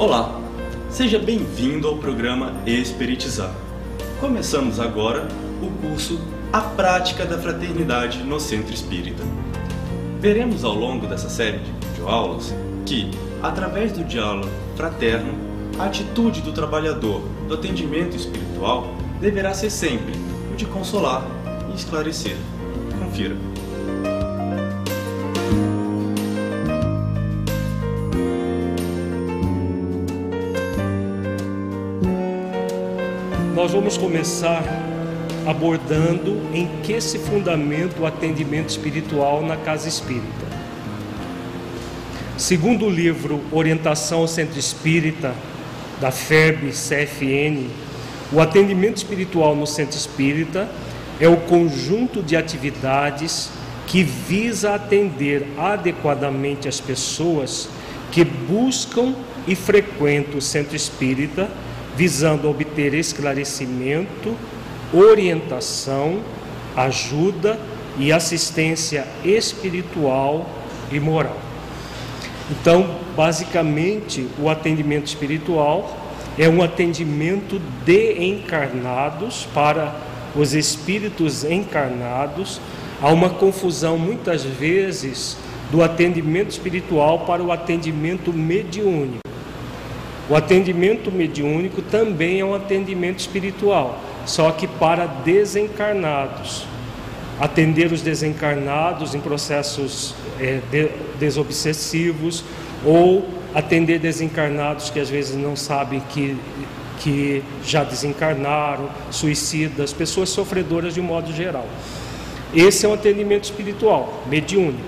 Olá, seja bem-vindo ao programa Espiritizar. Começamos agora o curso A Prática da Fraternidade no Centro Espírita. Veremos ao longo dessa série de videoaulas que, através do diálogo fraterno, a atitude do trabalhador do atendimento espiritual deverá ser sempre o de consolar e esclarecer. Confira. Nós vamos começar abordando em que se fundamenta o atendimento espiritual na casa espírita. Segundo o livro Orientação ao Centro Espírita, da FEB CFN, o atendimento espiritual no centro espírita é o conjunto de atividades que visa atender adequadamente as pessoas que buscam e frequentam o centro espírita visando obter esclarecimento, orientação, ajuda e assistência espiritual e moral. Então, basicamente, o atendimento espiritual é um atendimento de encarnados para os espíritos encarnados. Há uma confusão muitas vezes do atendimento espiritual para o atendimento mediúnico. O atendimento mediúnico também é um atendimento espiritual, só que para desencarnados. Atender os desencarnados em processos é, de, desobsessivos ou atender desencarnados que às vezes não sabem que, que já desencarnaram, suicidas, pessoas sofredoras de um modo geral. Esse é um atendimento espiritual, mediúnico.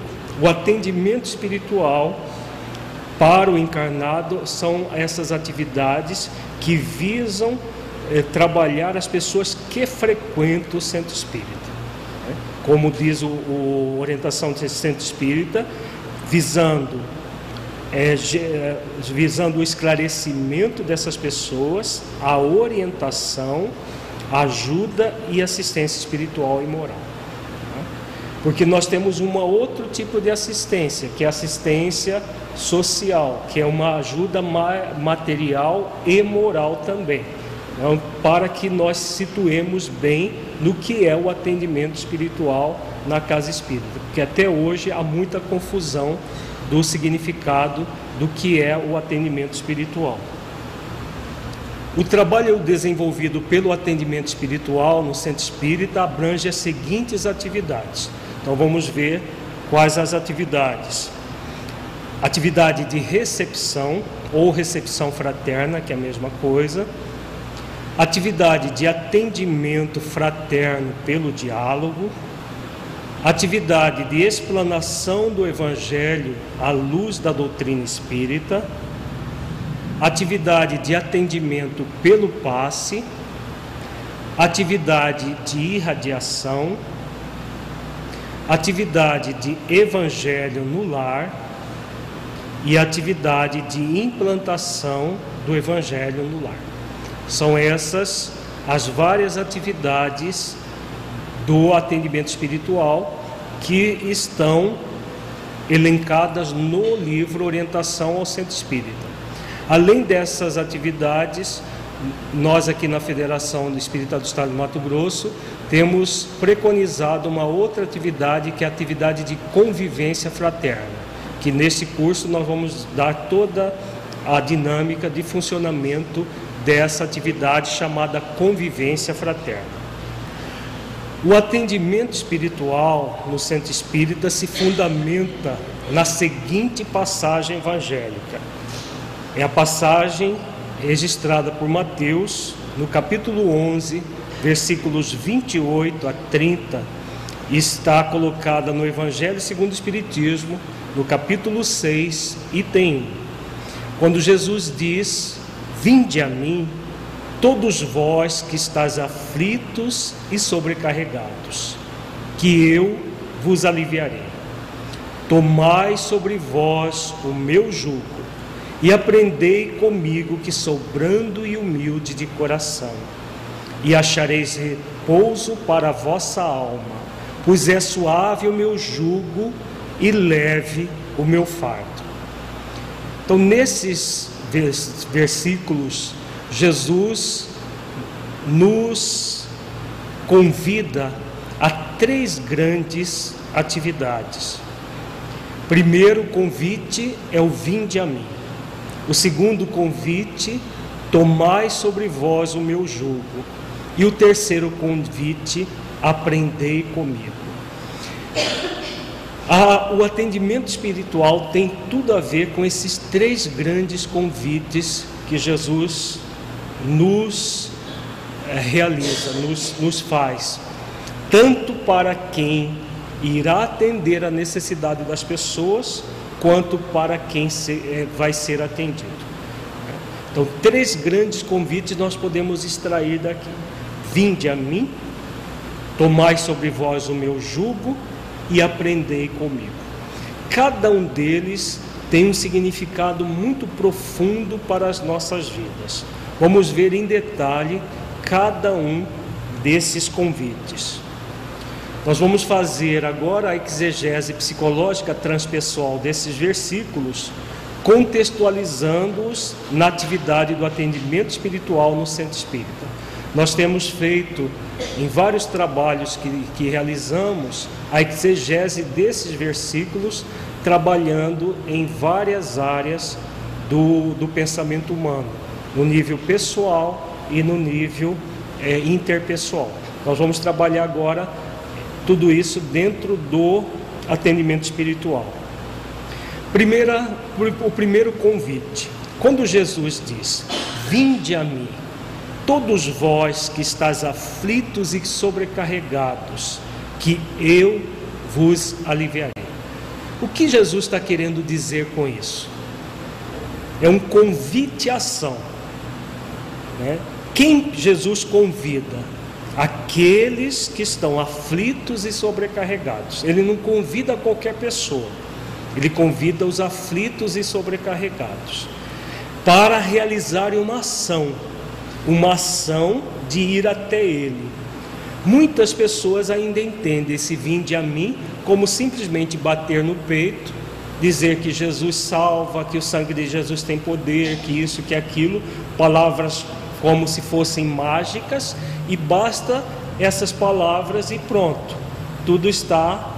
O atendimento espiritual para o encarnado são essas atividades que visam eh, trabalhar as pessoas que frequentam o centro espírita. Como diz o, o orientação do centro espírita, visando é, visando o esclarecimento dessas pessoas, a orientação, ajuda e assistência espiritual e moral. Porque nós temos um outro tipo de assistência, que é assistência social, que é uma ajuda material e moral também, então, para que nós situemos bem no que é o atendimento espiritual na casa espírita, porque até hoje há muita confusão do significado do que é o atendimento espiritual. O trabalho desenvolvido pelo atendimento espiritual no centro espírita abrange as seguintes atividades. Então vamos ver quais as atividades atividade de recepção ou recepção fraterna, que é a mesma coisa, atividade de atendimento fraterno pelo diálogo, atividade de explanação do Evangelho à luz da doutrina espírita, atividade de atendimento pelo passe, atividade de irradiação, atividade de evangelho no lar e atividade de implantação do Evangelho no lar. São essas as várias atividades do atendimento espiritual que estão elencadas no livro Orientação ao Centro Espírita. Além dessas atividades, nós aqui na Federação do Espírita do Estado de Mato Grosso temos preconizado uma outra atividade que é a atividade de convivência fraterna que nesse curso nós vamos dar toda a dinâmica de funcionamento dessa atividade chamada convivência fraterna. O atendimento espiritual no centro espírita se fundamenta na seguinte passagem evangélica. É a passagem registrada por Mateus, no capítulo 11, versículos 28 a 30, está colocada no Evangelho segundo o Espiritismo, no capítulo 6, item 1. Quando Jesus diz: Vinde a mim, todos vós que estáis aflitos e sobrecarregados, que eu vos aliviarei. Tomai sobre vós o meu jugo e aprendei comigo, que sou brando e humilde de coração, e achareis repouso para a vossa alma, pois é suave o meu jugo e leve o meu fardo. Então, nesses versículos, Jesus nos convida a três grandes atividades. Primeiro convite é o vinde a mim. O segundo convite, tomai sobre vós o meu jugo. E o terceiro convite, aprendei comigo. Ah, o atendimento espiritual tem tudo a ver com esses três grandes convites que Jesus nos eh, realiza, nos, nos faz, tanto para quem irá atender a necessidade das pessoas, quanto para quem se, eh, vai ser atendido. Então, três grandes convites nós podemos extrair daqui: Vinde a mim, tomai sobre vós o meu jugo e aprendei comigo. Cada um deles tem um significado muito profundo para as nossas vidas. Vamos ver em detalhe cada um desses convites. Nós vamos fazer agora a exegese psicológica transpessoal desses versículos, contextualizando-os na atividade do atendimento espiritual no centro espírita. Nós temos feito em vários trabalhos que, que realizamos a exegese desses versículos, trabalhando em várias áreas do, do pensamento humano, no nível pessoal e no nível é, interpessoal. Nós vamos trabalhar agora tudo isso dentro do atendimento espiritual. Primeira, o primeiro convite. Quando Jesus diz: Vinde a mim, todos vós que estáis aflitos e sobrecarregados, que eu vos aliviarei. O que Jesus está querendo dizer com isso? É um convite à ação. Né? Quem Jesus convida? Aqueles que estão aflitos e sobrecarregados. Ele não convida qualquer pessoa, ele convida os aflitos e sobrecarregados para realizarem uma ação uma ação de ir até Ele. Muitas pessoas ainda entendem esse vinde a mim como simplesmente bater no peito, dizer que Jesus salva, que o sangue de Jesus tem poder, que isso, que aquilo, palavras como se fossem mágicas, e basta essas palavras e pronto, tudo está,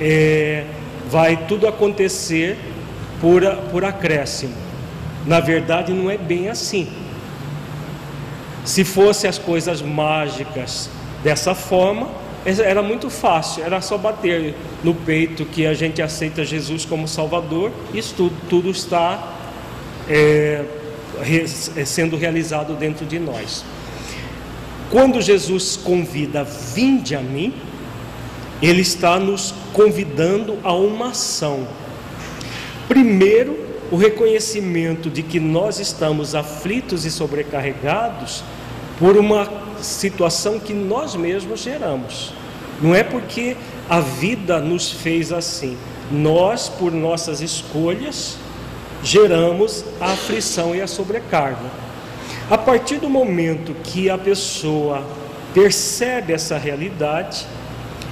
é, vai tudo acontecer por, por acréscimo. Na verdade, não é bem assim. Se fossem as coisas mágicas dessa forma, era muito fácil, era só bater no peito que a gente aceita Jesus como Salvador, isso tudo, tudo está é, é, sendo realizado dentro de nós. Quando Jesus convida, vinde a mim, Ele está nos convidando a uma ação. Primeiro, o reconhecimento de que nós estamos aflitos e sobrecarregados por uma situação que nós mesmos geramos. Não é porque a vida nos fez assim. Nós, por nossas escolhas, geramos a aflição e a sobrecarga. A partir do momento que a pessoa percebe essa realidade,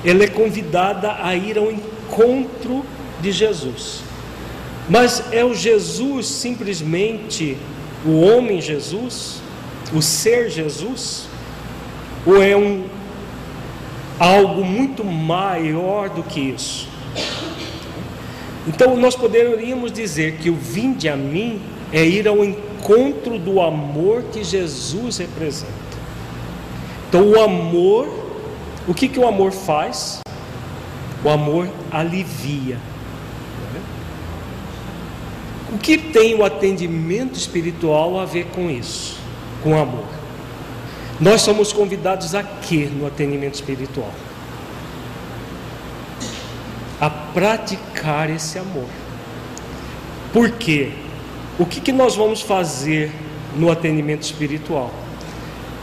ela é convidada a ir ao encontro de Jesus. Mas é o Jesus simplesmente o homem Jesus? O ser Jesus? Ou é um algo muito maior do que isso? Então nós poderíamos dizer que o vinde a mim é ir ao encontro do amor que Jesus representa. Então o amor, o que, que o amor faz? O amor alivia. O que tem o atendimento espiritual a ver com isso? Com amor. Nós somos convidados a quê no atendimento espiritual? A praticar esse amor. Por quê? O que, que nós vamos fazer no atendimento espiritual?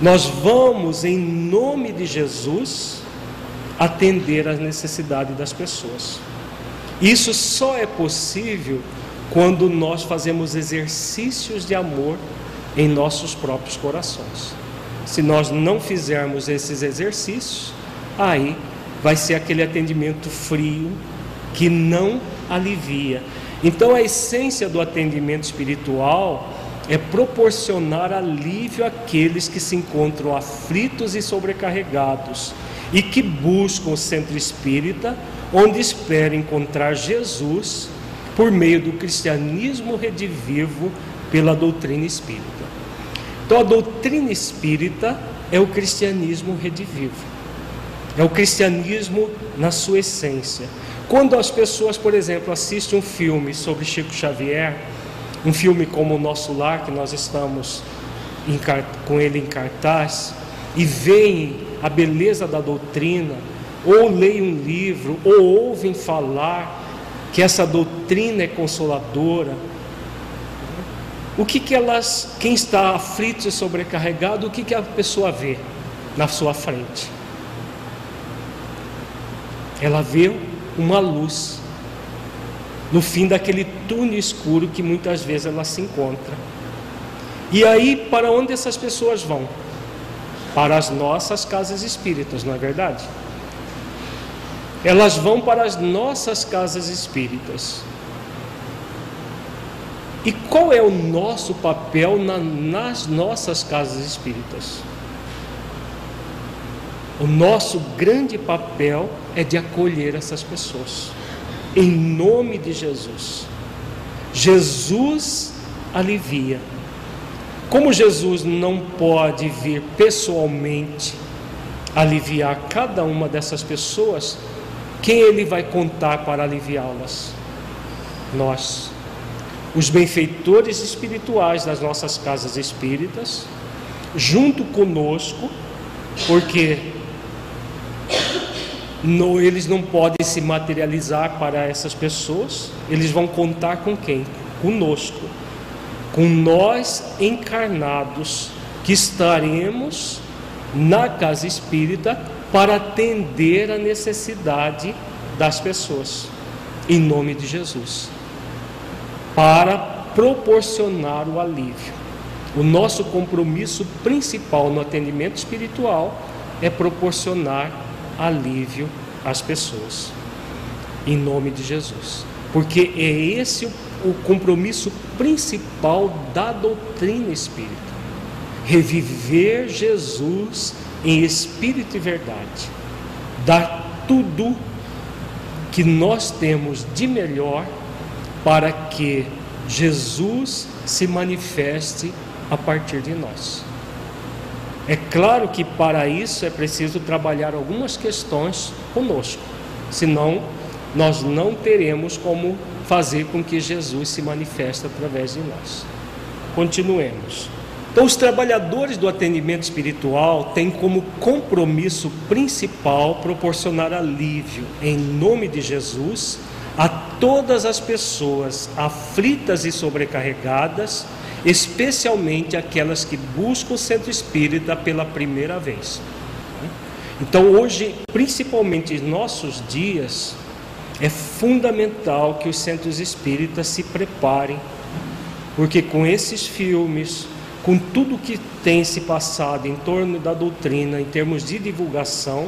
Nós vamos, em nome de Jesus, atender às necessidades das pessoas. Isso só é possível quando nós fazemos exercícios de amor em nossos próprios corações. Se nós não fizermos esses exercícios, aí vai ser aquele atendimento frio que não alivia. Então a essência do atendimento espiritual é proporcionar alívio àqueles que se encontram aflitos e sobrecarregados e que buscam o centro espírita, onde esperam encontrar Jesus por meio do cristianismo redivivo pela doutrina espírita. Então, a doutrina espírita é o cristianismo redivivo, é o cristianismo na sua essência. Quando as pessoas, por exemplo, assistem um filme sobre Chico Xavier, um filme como O Nosso Lar, que nós estamos com ele em cartaz, e veem a beleza da doutrina, ou leem um livro, ou ouvem falar que essa doutrina é consoladora. O que, que elas, quem está aflito e sobrecarregado, o que, que a pessoa vê na sua frente? Ela vê uma luz no fim daquele túnel escuro que muitas vezes ela se encontra. E aí, para onde essas pessoas vão? Para as nossas casas espíritas, não é verdade? elas vão para as nossas casas espíritas. E qual é o nosso papel na, nas nossas casas espíritas? O nosso grande papel é de acolher essas pessoas, em nome de Jesus. Jesus alivia. Como Jesus não pode vir pessoalmente aliviar cada uma dessas pessoas, quem ele vai contar para aliviá-las? Nós, os benfeitores espirituais das nossas casas espíritas, junto conosco, porque no, eles não podem se materializar para essas pessoas, eles vão contar com quem? Conosco, com nós encarnados, que estaremos na casa espírita para atender a necessidade das pessoas, em nome de Jesus, para proporcionar o alívio. O nosso compromisso principal no atendimento espiritual é proporcionar alívio às pessoas, em nome de Jesus, porque é esse o, compromisso principal da doutrina espírita. Reviver Jesus em espírito e verdade, dar tudo que nós temos de melhor para que Jesus se manifeste a partir de nós. É claro que para isso é preciso trabalhar algumas questões conosco, senão nós não teremos como fazer com que Jesus se manifeste através de nós. Continuemos. Então, os trabalhadores do atendimento espiritual têm como compromisso principal proporcionar alívio, em nome de Jesus, a todas as pessoas aflitas e sobrecarregadas, especialmente aquelas que buscam o centro espírita pela primeira vez. Então, hoje, principalmente em nossos dias, é fundamental que os centros espíritas se preparem, porque com esses filmes, com tudo que tem se passado em torno da doutrina em termos de divulgação,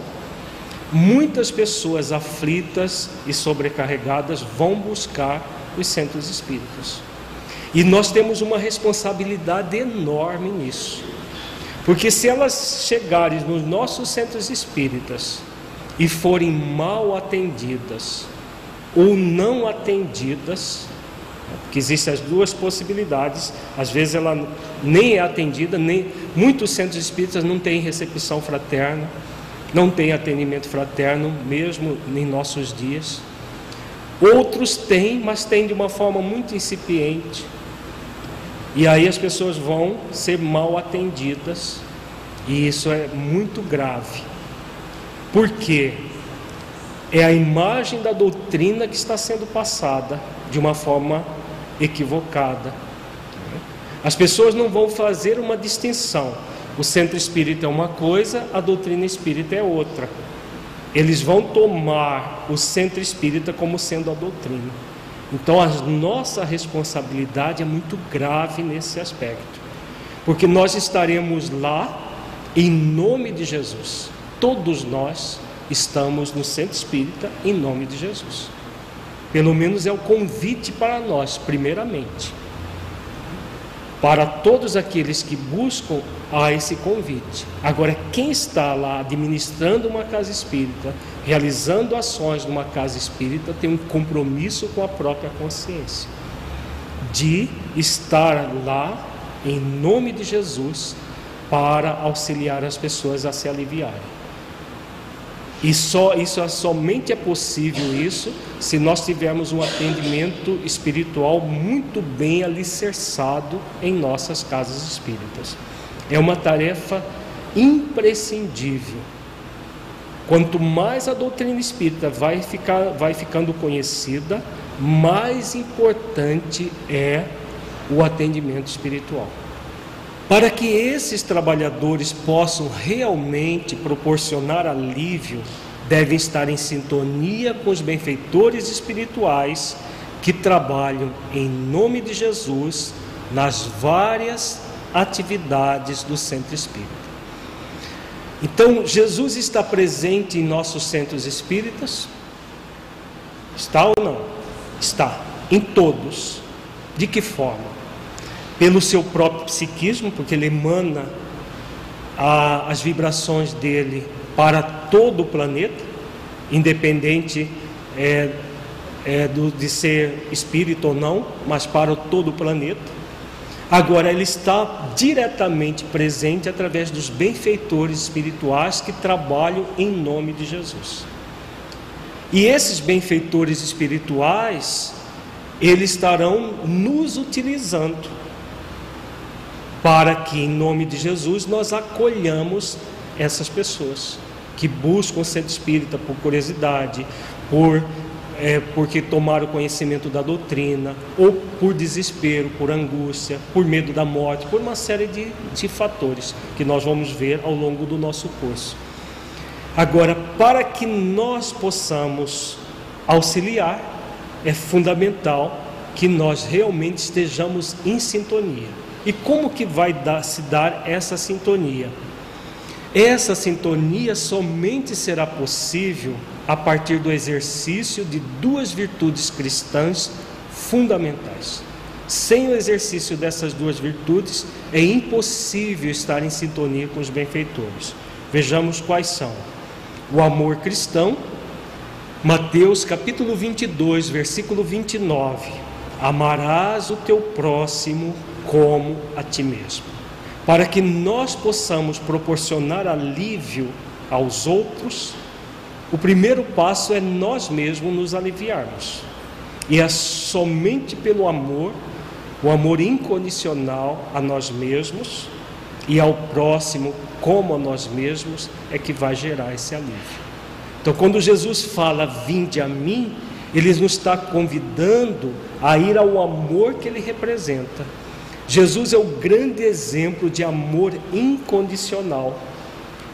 muitas pessoas aflitas e sobrecarregadas vão buscar os centros espíritas. E nós temos uma responsabilidade enorme nisso. Porque se elas chegarem nos nossos centros espíritas e forem mal atendidas, ou não atendidas, que existem as duas possibilidades. Às vezes ela nem é atendida, nem muitos centros espíritas não têm recepção fraterna, não têm atendimento fraterno mesmo em nossos dias. Outros têm, mas têm de uma forma muito incipiente. E aí as pessoas vão ser mal atendidas, e isso é muito grave. Por quê? É a imagem da doutrina que está sendo passada de uma forma equivocada. As pessoas não vão fazer uma distinção. O centro espírita é uma coisa, a doutrina espírita é outra. Eles vão tomar o centro espírita como sendo a doutrina. Então a nossa responsabilidade é muito grave nesse aspecto. Porque nós estaremos lá em nome de Jesus. Todos nós estamos no centro espírita em nome de Jesus. Pelo menos é o convite para nós, primeiramente. Para todos aqueles que buscam a esse convite. Agora, quem está lá administrando uma casa espírita, realizando ações numa casa espírita, tem um compromisso com a própria consciência de estar lá em nome de Jesus para auxiliar as pessoas a se aliviarem. E só isso somente é possível isso se nós tivermos um atendimento espiritual muito bem alicerçado em nossas casas espíritas. É uma tarefa imprescindível. Quanto mais a doutrina espírita vai, ficar, vai ficando conhecida, mais importante é o atendimento espiritual. Para que esses trabalhadores possam realmente proporcionar alívio, devem estar em sintonia com os benfeitores espirituais que trabalham em nome de Jesus nas várias atividades do centro espírita. Então, Jesus está presente em nossos centros espíritas? Está ou não? Está, em todos. De que forma? Pelo seu próprio psiquismo, porque ele emana a, as vibrações dele para todo o planeta, independente é, é, do, de ser espírito ou não, mas para todo o planeta. Agora, ele está diretamente presente através dos benfeitores espirituais que trabalham em nome de Jesus. E esses benfeitores espirituais, eles estarão nos utilizando para que, em nome de Jesus, nós acolhamos essas pessoas que buscam o centro espírita por curiosidade, por é, porque tomaram conhecimento da doutrina, ou por desespero, por angústia, por medo da morte, por uma série de, de fatores que nós vamos ver ao longo do nosso curso. Agora, para que nós possamos auxiliar, é fundamental que nós realmente estejamos em sintonia. E como que vai dar, se dar essa sintonia? Essa sintonia somente será possível a partir do exercício de duas virtudes cristãs fundamentais. Sem o exercício dessas duas virtudes, é impossível estar em sintonia com os benfeitores. Vejamos quais são: o amor cristão, Mateus capítulo 22, versículo 29. Amarás o teu próximo como a ti mesmo. Para que nós possamos proporcionar alívio aos outros, o primeiro passo é nós mesmos nos aliviarmos. E é somente pelo amor, o amor incondicional a nós mesmos e ao próximo como a nós mesmos, é que vai gerar esse alívio. Então, quando Jesus fala, vinde a mim, ele nos está convidando a ir ao amor que ele representa Jesus é o grande exemplo de amor incondicional.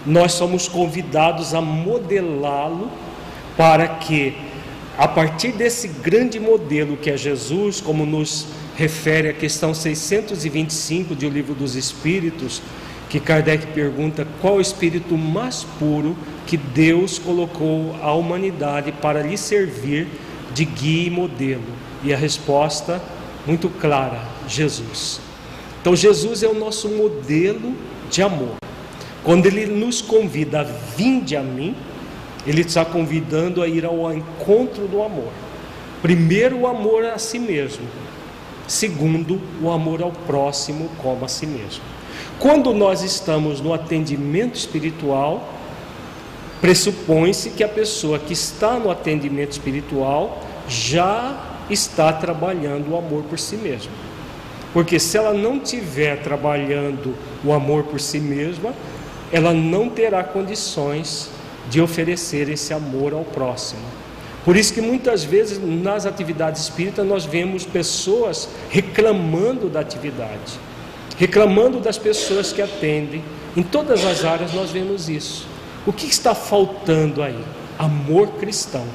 Nós somos convidados a modelá-lo para que, a partir desse grande modelo que é Jesus, como nos refere a questão 625 do Livro dos Espíritos, que Kardec pergunta qual o espírito mais puro que Deus colocou à humanidade para lhe servir de guia e modelo. E a resposta muito clara: Jesus. Então Jesus é o nosso modelo de amor. Quando ele nos convida a vinde a mim, ele está convidando a ir ao encontro do amor. Primeiro, o amor a si mesmo. Segundo, o amor ao próximo como a si mesmo. Quando nós estamos no atendimento espiritual, pressupõe-se que a pessoa que está no atendimento espiritual já está trabalhando o amor por si mesma. Porque se ela não estiver trabalhando o amor por si mesma, ela não terá condições de oferecer esse amor ao próximo. Por isso que muitas vezes nas atividades espíritas nós vemos pessoas reclamando da atividade, reclamando das pessoas que atendem. Em todas as áreas nós vemos isso. O que está faltando aí? Amor cristão.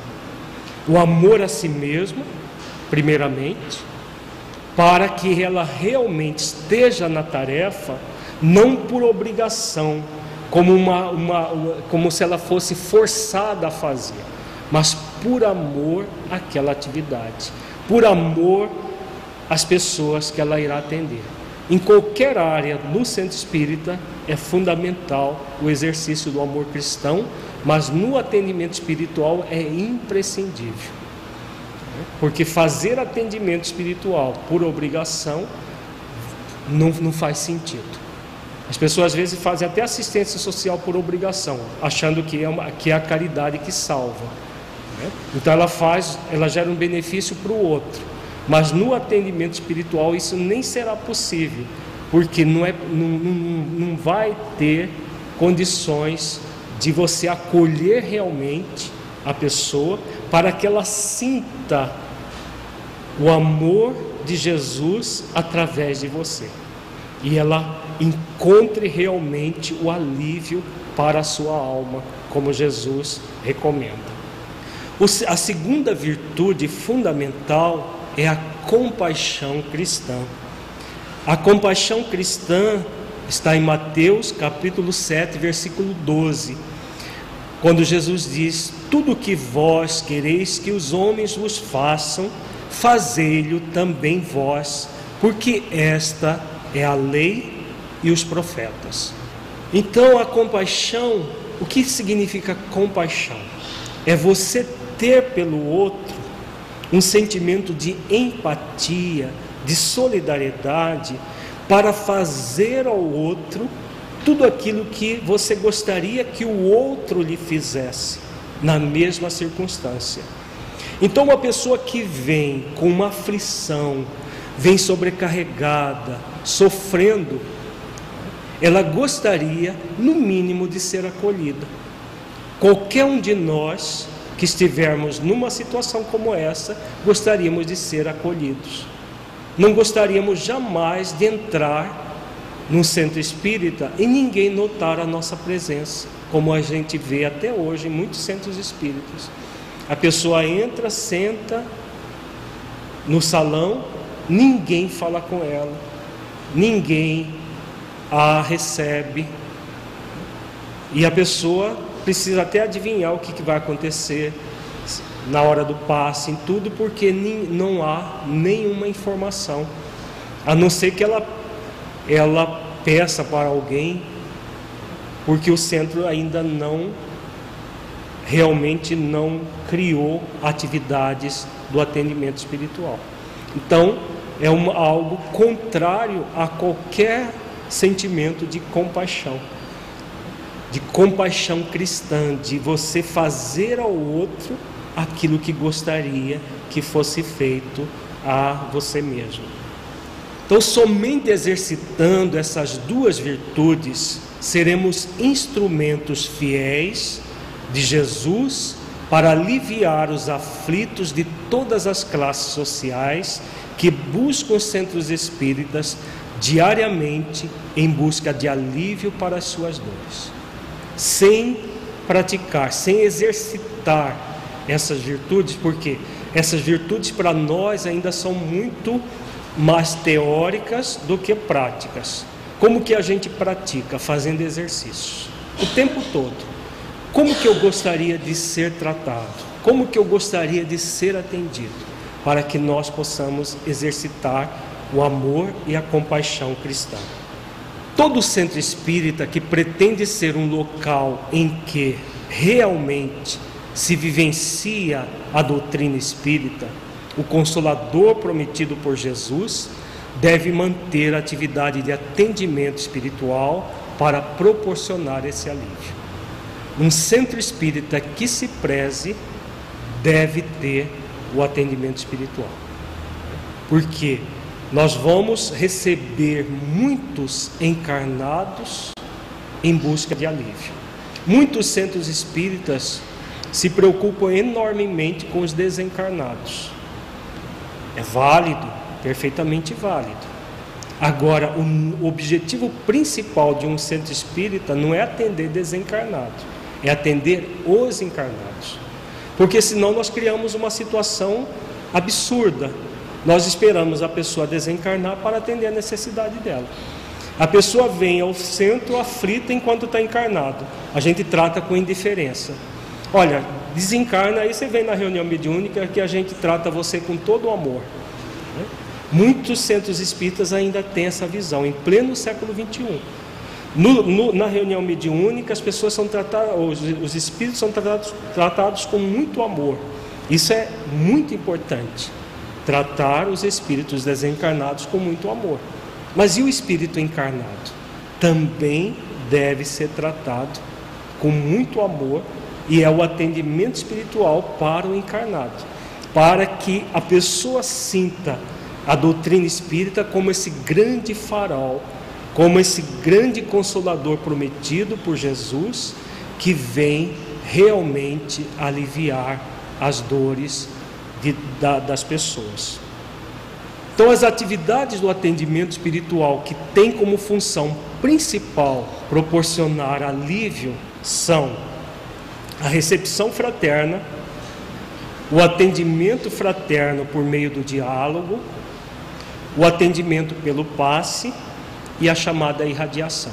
O amor a si mesmo, primeiramente, para que ela realmente esteja na tarefa, não por obrigação, como, uma, uma, como se ela fosse forçada a fazer, mas por amor àquela atividade, por amor às pessoas que ela irá atender. Em qualquer área no centro espírita é fundamental o exercício do amor cristão, mas no atendimento espiritual é imprescindível. Porque fazer atendimento espiritual por obrigação não, não faz sentido. As pessoas às vezes fazem até assistência social por obrigação, achando que é, uma, que é a caridade que salva. Né? Então ela faz, ela gera um benefício para o outro. Mas no atendimento espiritual isso nem será possível, porque não, é, não, não, não vai ter condições de você acolher realmente a pessoa para que ela sinta o amor de Jesus através de você e ela encontre realmente o alívio para a sua alma, como Jesus recomenda. A segunda virtude fundamental é a compaixão cristã. A compaixão cristã está em Mateus capítulo 7, versículo 12, quando Jesus diz: Tudo que vós quereis que os homens vos façam, fazei-lo também vós, porque esta é a lei e os profetas. Então, a compaixão, o que significa compaixão? É você ter pelo outro um sentimento de empatia, de solidariedade, para fazer ao outro tudo aquilo que você gostaria que o outro lhe fizesse, na mesma circunstância. Então, uma pessoa que vem com uma aflição, vem sobrecarregada, sofrendo, ela gostaria, no mínimo, de ser acolhida. Qualquer um de nós que estivermos numa situação como essa, gostaríamos de ser acolhidos. Não gostaríamos jamais de entrar num centro espírita e ninguém notar a nossa presença, como a gente vê até hoje em muitos centros espíritas. A pessoa entra, senta no salão, ninguém fala com ela, ninguém a recebe, e a pessoa precisa até adivinhar o que, vai acontecer na hora do passe, em tudo, porque não há nenhuma informação, a não ser que ela, ela peça para alguém, porque o centro ainda não realmente não criou atividades do atendimento espiritual. Então, é uma, algo contrário a qualquer sentimento de compaixão, de compaixão cristã, de você fazer ao outro aquilo que gostaria que fosse feito a você mesmo. Então, somente exercitando essas duas virtudes, seremos instrumentos fiéis de Jesus para aliviar os aflitos de todas as classes sociais que buscam os centros espíritas diariamente em busca de alívio para as suas dores. Sem praticar, sem exercitar essas virtudes, porque essas virtudes para nós ainda são muito mais teóricas do que práticas. Como que a gente pratica? Fazendo exercícios o tempo todo. Como que eu gostaria de ser tratado? Como que eu gostaria de ser atendido? Para que nós possamos exercitar o amor e a compaixão cristã. Todo centro espírita que pretende ser um local em que realmente se vivencia a doutrina espírita, o consolador prometido por Jesus, deve manter a atividade de atendimento espiritual para proporcionar esse alívio. Um centro espírita que se preze deve ter o atendimento espiritual. Porque nós vamos receber muitos encarnados em busca de alívio. Muitos centros espíritas se preocupam enormemente com os desencarnados. É válido, perfeitamente válido. Agora, o objetivo principal de um centro espírita não é atender desencarnados, é atender os encarnados. Porque senão nós criamos uma situação absurda. Nós esperamos a pessoa desencarnar para atender a necessidade dela. A pessoa vem ao centro aflita enquanto está encarnado. A gente trata com indiferença. Olha, desencarna, aí você vem na reunião mediúnica que a gente trata você com todo o amor. Né? Muitos centros espíritas ainda têm essa visão, em pleno século XXI. No, no, na reunião mediúnica, as pessoas são tratadas, os, os espíritos são tratados, tratados com muito amor. Isso é muito importante. Tratar os espíritos desencarnados com muito amor. Mas e o espírito encarnado? Também deve ser tratado com muito amor e é o atendimento espiritual para o encarnado, para que a pessoa sinta a doutrina espírita como esse grande farol, como esse grande consolador prometido por Jesus, que vem realmente aliviar as dores de, da, das pessoas. Então, as atividades do atendimento espiritual que tem como função principal proporcionar alívio são a recepção fraterna, o atendimento fraterno por meio do diálogo, o atendimento pelo passe e a chamada irradiação.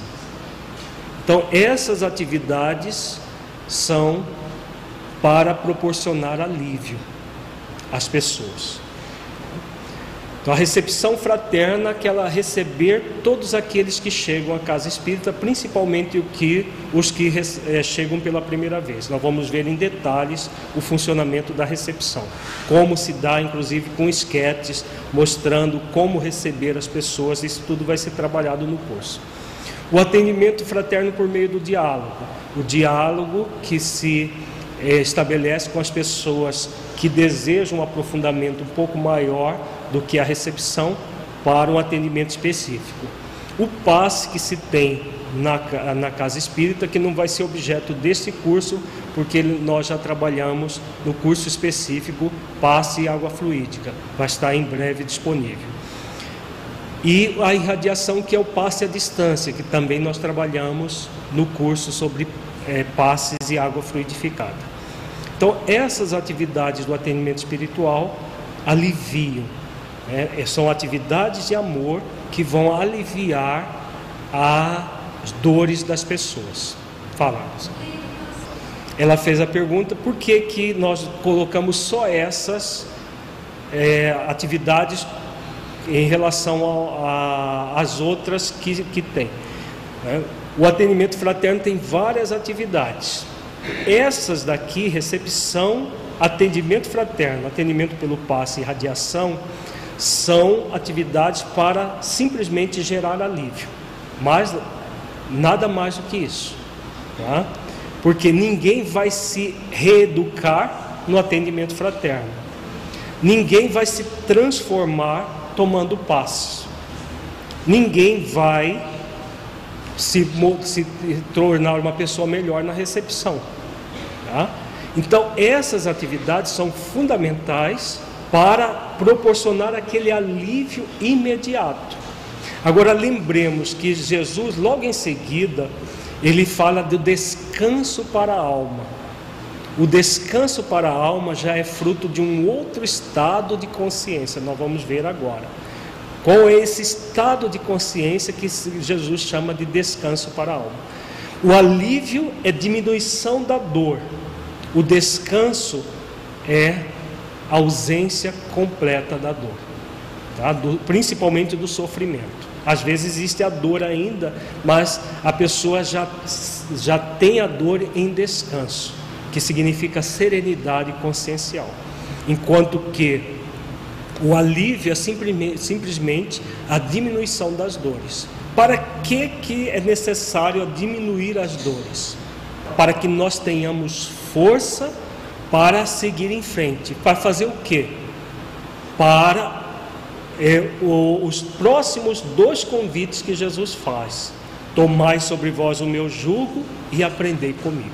Então, essas atividades são para proporcionar alívio às pessoas. Então, a recepção fraterna, que ela receber todos aqueles que chegam à casa espírita, principalmente o que, os que é, chegam pela primeira vez. Nós vamos ver em detalhes o funcionamento da recepção, como se dá, inclusive, com esquetes, mostrando como receber as pessoas. Isso tudo vai ser trabalhado no curso. O atendimento fraterno por meio do diálogo, o diálogo que se é, estabelece com as pessoas que desejam um aprofundamento um pouco maior do que a recepção para um atendimento específico. O passe que se tem na, na casa espírita, que não vai ser objeto desse curso, porque nós já trabalhamos no curso específico passe e água fluídica, vai estar em breve disponível. E a irradiação, que é o passe à distância, que também nós trabalhamos no curso sobre é, passes e água fluidificada. Então, essas atividades do atendimento espiritual aliviam é, são atividades de amor que vão aliviar as dores das pessoas. Fala. Ela fez a pergunta por que, que nós colocamos só essas é, atividades em relação às outras que, que tem. Né? O atendimento fraterno tem várias atividades. Essas daqui, recepção, atendimento fraterno, atendimento pelo passe e radiação, são atividades para simplesmente gerar alívio, mas nada mais do que isso, tá? porque ninguém vai se reeducar no atendimento fraterno, ninguém vai se transformar tomando passos, ninguém vai se, se tornar uma pessoa melhor na recepção. Tá? Então, essas atividades são fundamentais para proporcionar aquele alívio imediato. Agora lembremos que Jesus, logo em seguida, ele fala do descanso para a alma. O descanso para a alma já é fruto de um outro estado de consciência, nós vamos ver agora. Qual é esse estado de consciência que Jesus chama de descanso para a alma? O alívio é diminuição da dor, o descanso é ausência completa da dor, tá? do, principalmente do sofrimento. Às vezes existe a dor ainda, mas a pessoa já, já tem a dor em descanso, que significa serenidade consciencial. Enquanto que O alívio é simplesmente a diminuição das dores. Para que, que é necessário diminuir as dores? Para que nós tenhamos força para seguir em frente. Para fazer o quê? Para é, o, os próximos dois convites que Jesus faz: Tomai sobre vós o meu jugo e aprendei comigo.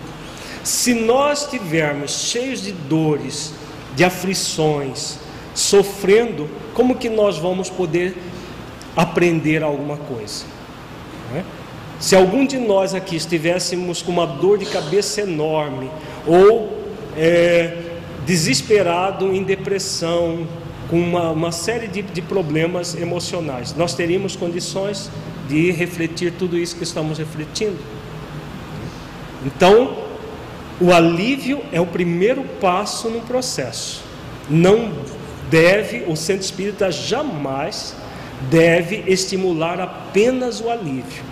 Se nós estivermos cheios de dores, de aflições, sofrendo, como que nós vamos poder aprender alguma coisa? É? Se algum de nós aqui estivéssemos com uma dor de cabeça enorme, ou é, desesperado em depressão, com uma, uma série de, de problemas emocionais, nós teríamos condições de refletir tudo isso que estamos refletindo. Então, o alívio é o primeiro passo no processo. Não deve, o centro espírita jamais deve estimular apenas o alívio.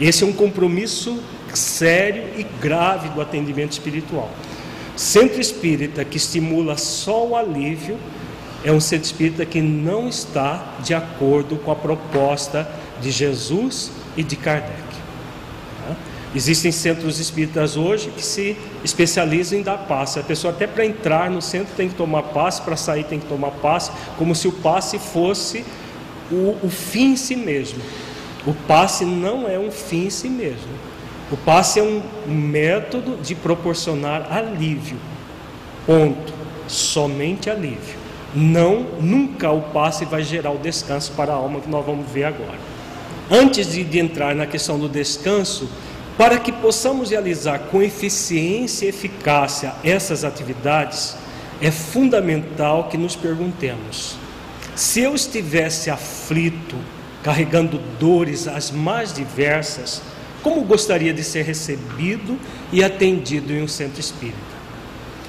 Esse é um compromisso sério e grave do atendimento espiritual. Centro espírita que estimula só o alívio é um centro espírita que não está de acordo com a proposta de Jesus e de Kardec. Existem centros espíritas hoje que se especializam em dar passe. A pessoa até para entrar no centro tem que tomar passe, para sair tem que tomar passe, como se o passe fosse o, o fim em si mesmo. O passe não é um fim em si mesmo. O passe é um método de proporcionar alívio. Ponto. Somente alívio. Não, nunca o passe vai gerar o descanso para a alma que nós vamos ver agora. Antes de, de entrar na questão do descanso, para que possamos realizar com eficiência e eficácia essas atividades, é fundamental que nos perguntemos: se eu estivesse aflito, carregando dores as mais diversas, como gostaria de ser recebido e atendido em um centro espírita?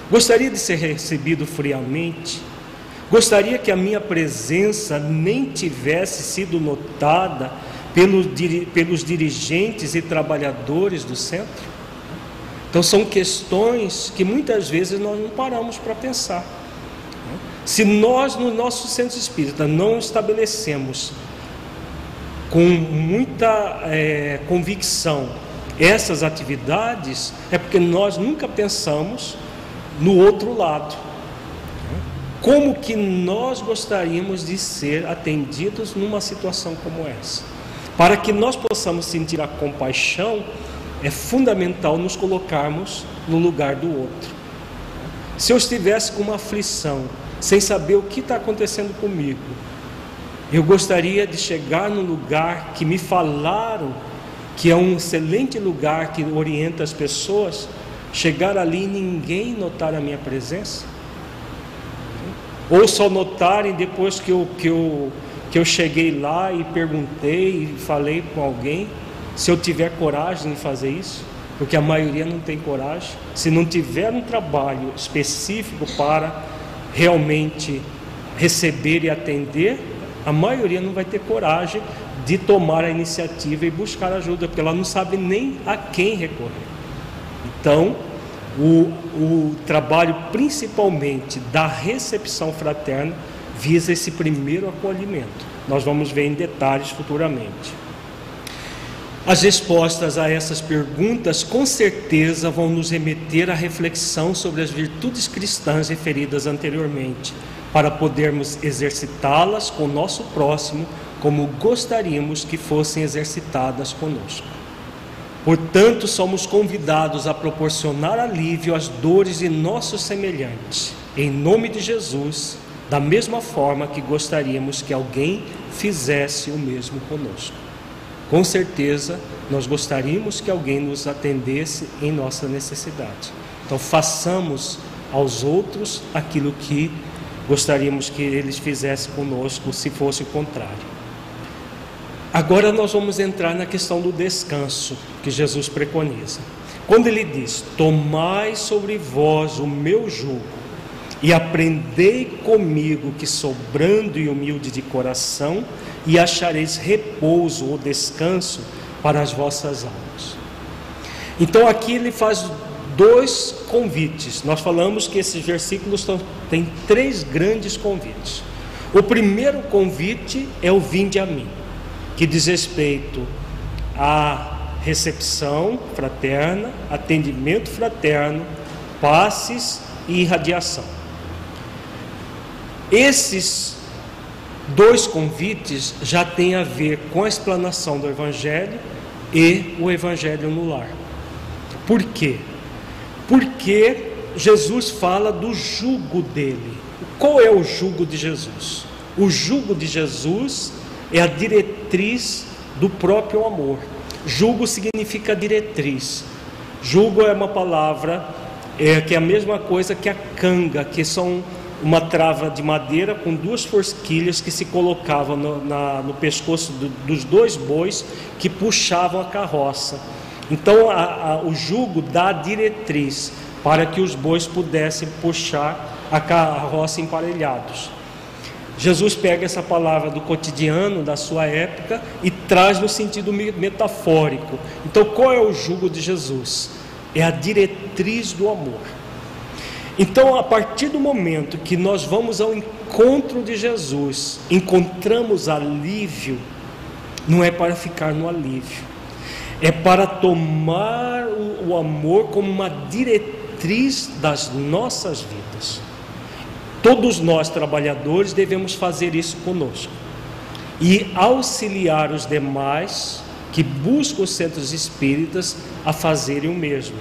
Gostaria de ser recebido friamente? Gostaria que a minha presença nem tivesse sido notada pelos, pelos dirigentes e trabalhadores do centro? Então, são questões que muitas vezes nós não paramos para pensar. Se nós, no nosso centro espírita, não estabelecemos com muita é, convicção essas atividades, é porque nós nunca pensamos no outro lado. Como que nós gostaríamos de ser atendidos numa situação como essa? Para que nós possamos sentir a compaixão, é fundamental nos colocarmos no lugar do outro. Se eu estivesse com uma aflição, sem saber o que está acontecendo comigo, eu gostaria de chegar no lugar que me falaram que é um excelente lugar que orienta as pessoas, chegar ali e ninguém notar a minha presença? Ou só notarem depois que eu, que eu que eu cheguei lá e perguntei e falei com alguém se eu tiver coragem de fazer isso, porque a maioria não tem coragem. Se não tiver um trabalho específico para realmente receber e atender, a maioria não vai ter coragem de tomar a iniciativa e buscar ajuda, porque ela não sabe nem a quem recorrer. Então, o, o trabalho principalmente da recepção fraterna visa esse primeiro acolhimento. Nós vamos ver em detalhes futuramente. As respostas a essas perguntas com certeza vão nos remeter à reflexão sobre as virtudes cristãs referidas anteriormente, para podermos exercitá-las com o nosso próximo como gostaríamos que fossem exercitadas conosco. Portanto, somos convidados a proporcionar alívio às dores de nossos semelhantes. Em nome de Jesus, da mesma forma que gostaríamos que alguém fizesse o mesmo conosco. Com certeza, nós gostaríamos que alguém nos atendesse em nossa necessidade. Então, façamos aos outros aquilo que gostaríamos que eles fizessem conosco, se fosse o contrário. Agora nós vamos entrar na questão do descanso que Jesus preconiza. Quando ele diz: Tomai sobre vós o meu jugo e aprendei comigo, que sou brando e humilde de coração, e achareis repouso ou descanso para as vossas almas. Então aqui ele faz dois convites. Nós falamos que esses versículos têm três grandes convites. O primeiro convite é o vinde a mim, que diz respeito à recepção fraterna, atendimento fraterno, passes e irradiação. Esses dois convites já têm a ver com a explanação do Evangelho e o Evangelho no lar. Por quê? Porque Jesus fala do jugo dele. Qual é o jugo de Jesus? O jugo de Jesus é a diretriz do próprio amor. Jugo significa diretriz. Jugo é uma palavra é, que é a mesma coisa que a canga, que são uma trava de madeira com duas forquilhas que se colocavam no, no pescoço do, dos dois bois que puxavam a carroça. Então a, a, o jugo dá diretriz para que os bois pudessem puxar a carroça emparelhados. Jesus pega essa palavra do cotidiano da sua época e traz no sentido metafórico. Então, qual é o jugo de Jesus? É a diretriz do amor. Então, a partir do momento que nós vamos ao encontro de Jesus, encontramos alívio, não é para ficar no alívio, é para tomar o, amor como uma diretriz das nossas vidas. Todos nós, trabalhadores, devemos fazer isso conosco e auxiliar os demais que buscam os centros espíritas a fazerem o mesmo.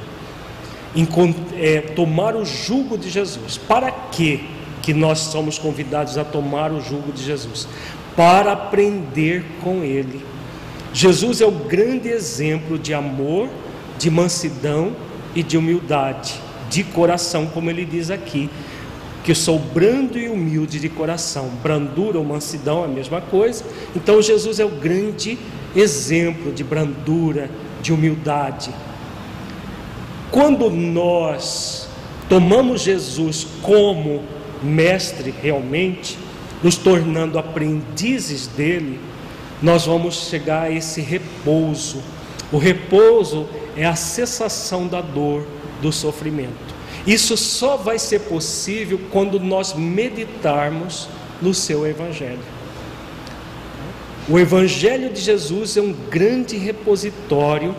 É, tomar o jugo de Jesus. Para que que nós somos convidados a tomar o jugo de Jesus? Para aprender com Ele. Jesus é o grande exemplo de amor, de mansidão e de humildade, de coração, como ele diz aqui que sou brando e humilde de coração. Brandura ou mansidão é a mesma coisa. Então Jesus é o grande exemplo de brandura, de humildade. Quando nós tomamos Jesus como mestre realmente, nos tornando aprendizes dele, nós vamos chegar a esse repouso. O repouso é a cessação da dor, do sofrimento. Isso só vai ser possível quando nós meditarmos no seu Evangelho. O Evangelho de Jesus é um grande repositório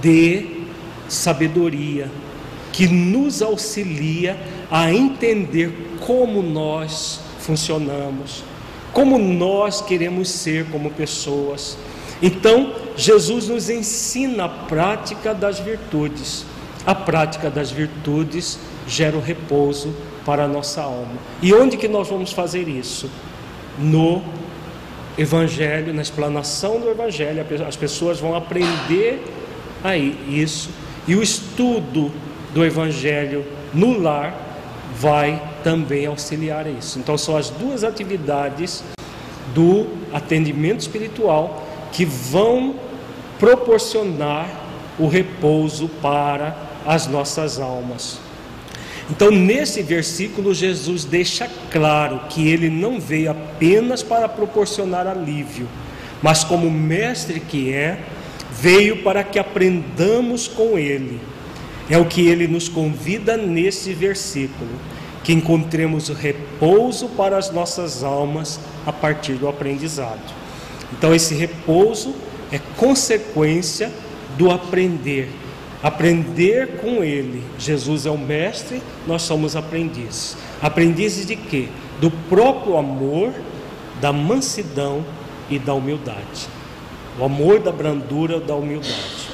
de sabedoria que nos auxilia a entender como nós funcionamos, como nós queremos ser como pessoas. Então, Jesus nos ensina a prática das virtudes a prática das virtudes gera o repouso para a nossa alma. E onde que nós vamos fazer isso? No Evangelho, na explanação do Evangelho, as pessoas vão aprender aí isso. E o estudo do Evangelho no lar vai também auxiliar a isso. Então, são as duas atividades do atendimento espiritual que vão proporcionar o repouso para as nossas almas. Então, nesse versículo, Jesus deixa claro que ele não veio apenas para proporcionar alívio, mas, como mestre que é, veio para que aprendamos com ele. É o que ele nos convida nesse versículo, que encontremos repouso para as nossas almas a partir do aprendizado. Então, esse repouso é consequência do aprender Aprender com Ele. Jesus é o mestre, nós somos aprendizes. Aprendizes de quê? Do próprio amor, da mansidão e da humildade. O amor da brandura, da humildade.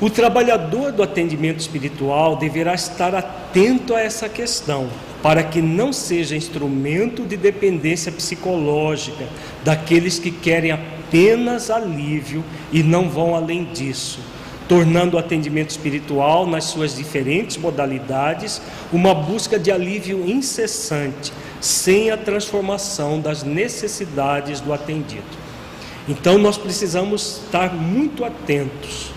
O trabalhador do atendimento espiritual deverá estar atento a essa questão, para que não seja instrumento de dependência psicológica daqueles que querem apenas alívio e não vão além disso tornando o atendimento espiritual, nas suas diferentes modalidades, uma busca de alívio incessante, sem a transformação das necessidades do atendido. Então nós precisamos estar muito atentos.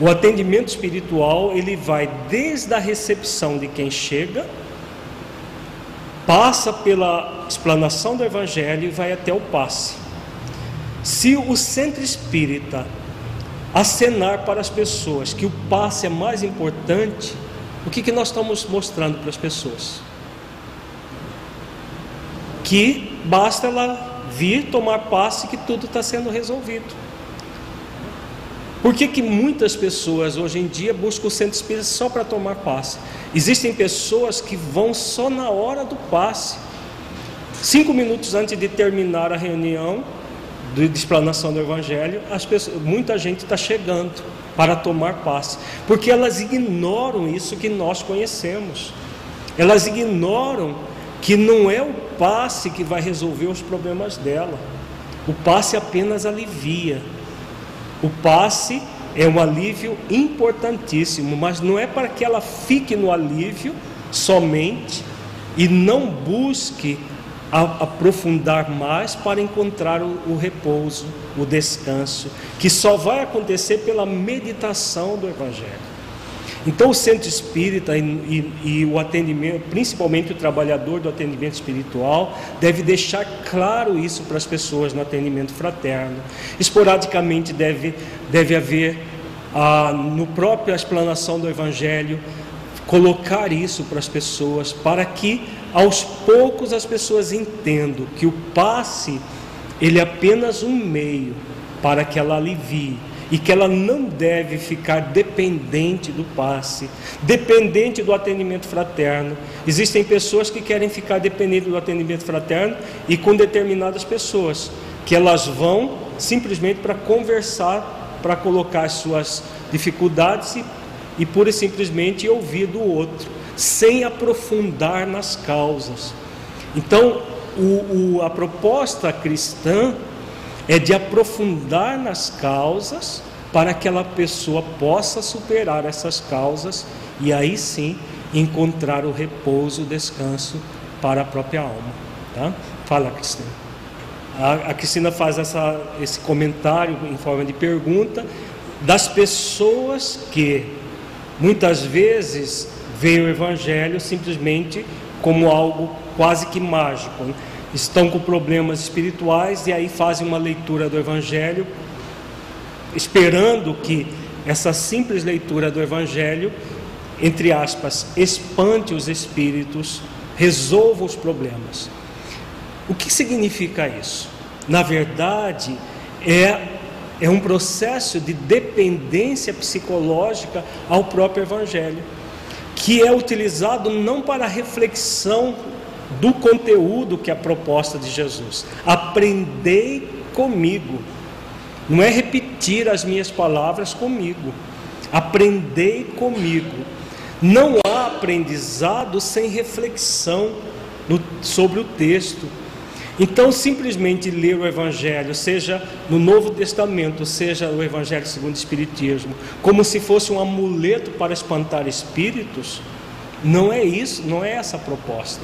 O atendimento espiritual, ele vai desde a recepção de quem chega, passa pela explanação do evangelho e vai até o passe. Se o centro espírita acenar para as pessoas que o passe é mais importante, o que, que nós estamos mostrando para as pessoas? Que basta ela vir tomar passe que tudo está sendo resolvido. Por que, que muitas pessoas hoje em dia buscam o centro espírita só para tomar passe? Existem pessoas que vão só na hora do passe. Cinco minutos antes de terminar a reunião de explanação do Evangelho, pessoas, muita gente está chegando para tomar passe, porque elas ignoram isso que nós conhecemos. Elas ignoram que não é o passe que vai resolver os problemas dela. O passe apenas alivia. O passe é um alívio importantíssimo, mas não é para que ela fique no alívio somente e não busque aprofundar mais para encontrar o, o, repouso, o descanso, que só vai acontecer pela meditação do Evangelho. Então, o centro espírita e, e, e, o atendimento, principalmente o trabalhador do atendimento espiritual, deve deixar claro isso para as pessoas no atendimento fraterno. Esporadicamente deve, deve haver, ah, no próprio explanação do Evangelho, colocar isso para as pessoas, para que aos poucos as pessoas entendam que o passe ele é apenas um meio para que ela alivie e que ela não deve ficar dependente do passe, dependente do atendimento fraterno. Existem pessoas que querem ficar dependentes do atendimento fraterno e com determinadas pessoas, que elas vão simplesmente para conversar, para colocar suas dificuldades e, e pura e simplesmente ouvir do outro, sem aprofundar nas causas. Então, o, o, a proposta cristã é de aprofundar nas causas para que aquela pessoa possa superar essas causas e aí sim encontrar o repouso, o descanso para a própria alma. Tá? Fala, Cristina. A, Cristina faz essa, esse comentário em forma de pergunta das pessoas que muitas vezes veem o Evangelho simplesmente como algo quase que mágico. Né? Estão com problemas espirituais e aí fazem uma leitura do Evangelho, esperando que essa simples leitura do Evangelho, entre aspas, espante os espíritos, resolva os problemas. O que significa isso? Na verdade, é, é um processo de dependência psicológica ao próprio Evangelho, que é utilizado não para reflexão do conteúdo que é a proposta de Jesus. Aprendei comigo. Não é repetir as minhas palavras comigo. Aprendei comigo. Não há aprendizado sem reflexão no, sobre o texto. Então, simplesmente ler o Evangelho, seja no Novo Testamento, seja o Evangelho segundo o Espiritismo, como se fosse um amuleto para espantar espíritos, não é isso, não é essa a proposta.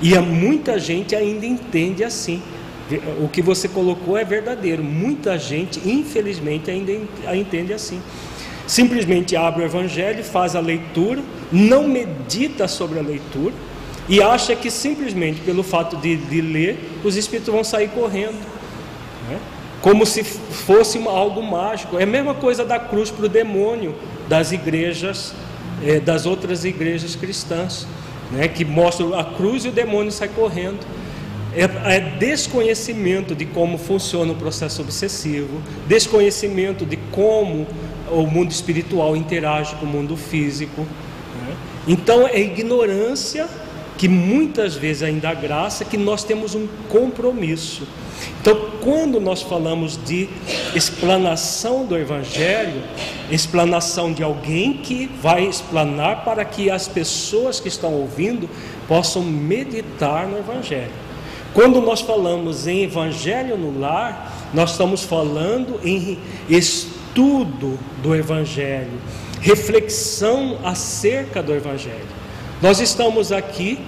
E muita gente ainda entende assim. O que você colocou é verdadeiro. Muita gente, infelizmente, ainda entende assim. Simplesmente abre o Evangelho, faz a leitura, não medita sobre a leitura e acha que simplesmente pelo fato de, de ler, os espíritos vão sair correndo. Né? Como se fosse algo mágico. É a mesma coisa da cruz para o demônio das igrejas, eh, das outras igrejas cristãs né, que mostra a cruz e o demônio sai correndo. É, é, desconhecimento de como funciona o processo obsessivo, desconhecimento de como o mundo espiritual interage com o mundo físico. Né? Então é ignorância que muitas vezes ainda graça que nós temos um compromisso. Então, quando nós falamos de explanação do Evangelho, explanação de alguém que vai explanar para que as pessoas que estão ouvindo possam meditar no Evangelho. Quando nós falamos em Evangelho no lar, nós estamos falando em estudo do Evangelho, reflexão acerca do Evangelho. Nós estamos aqui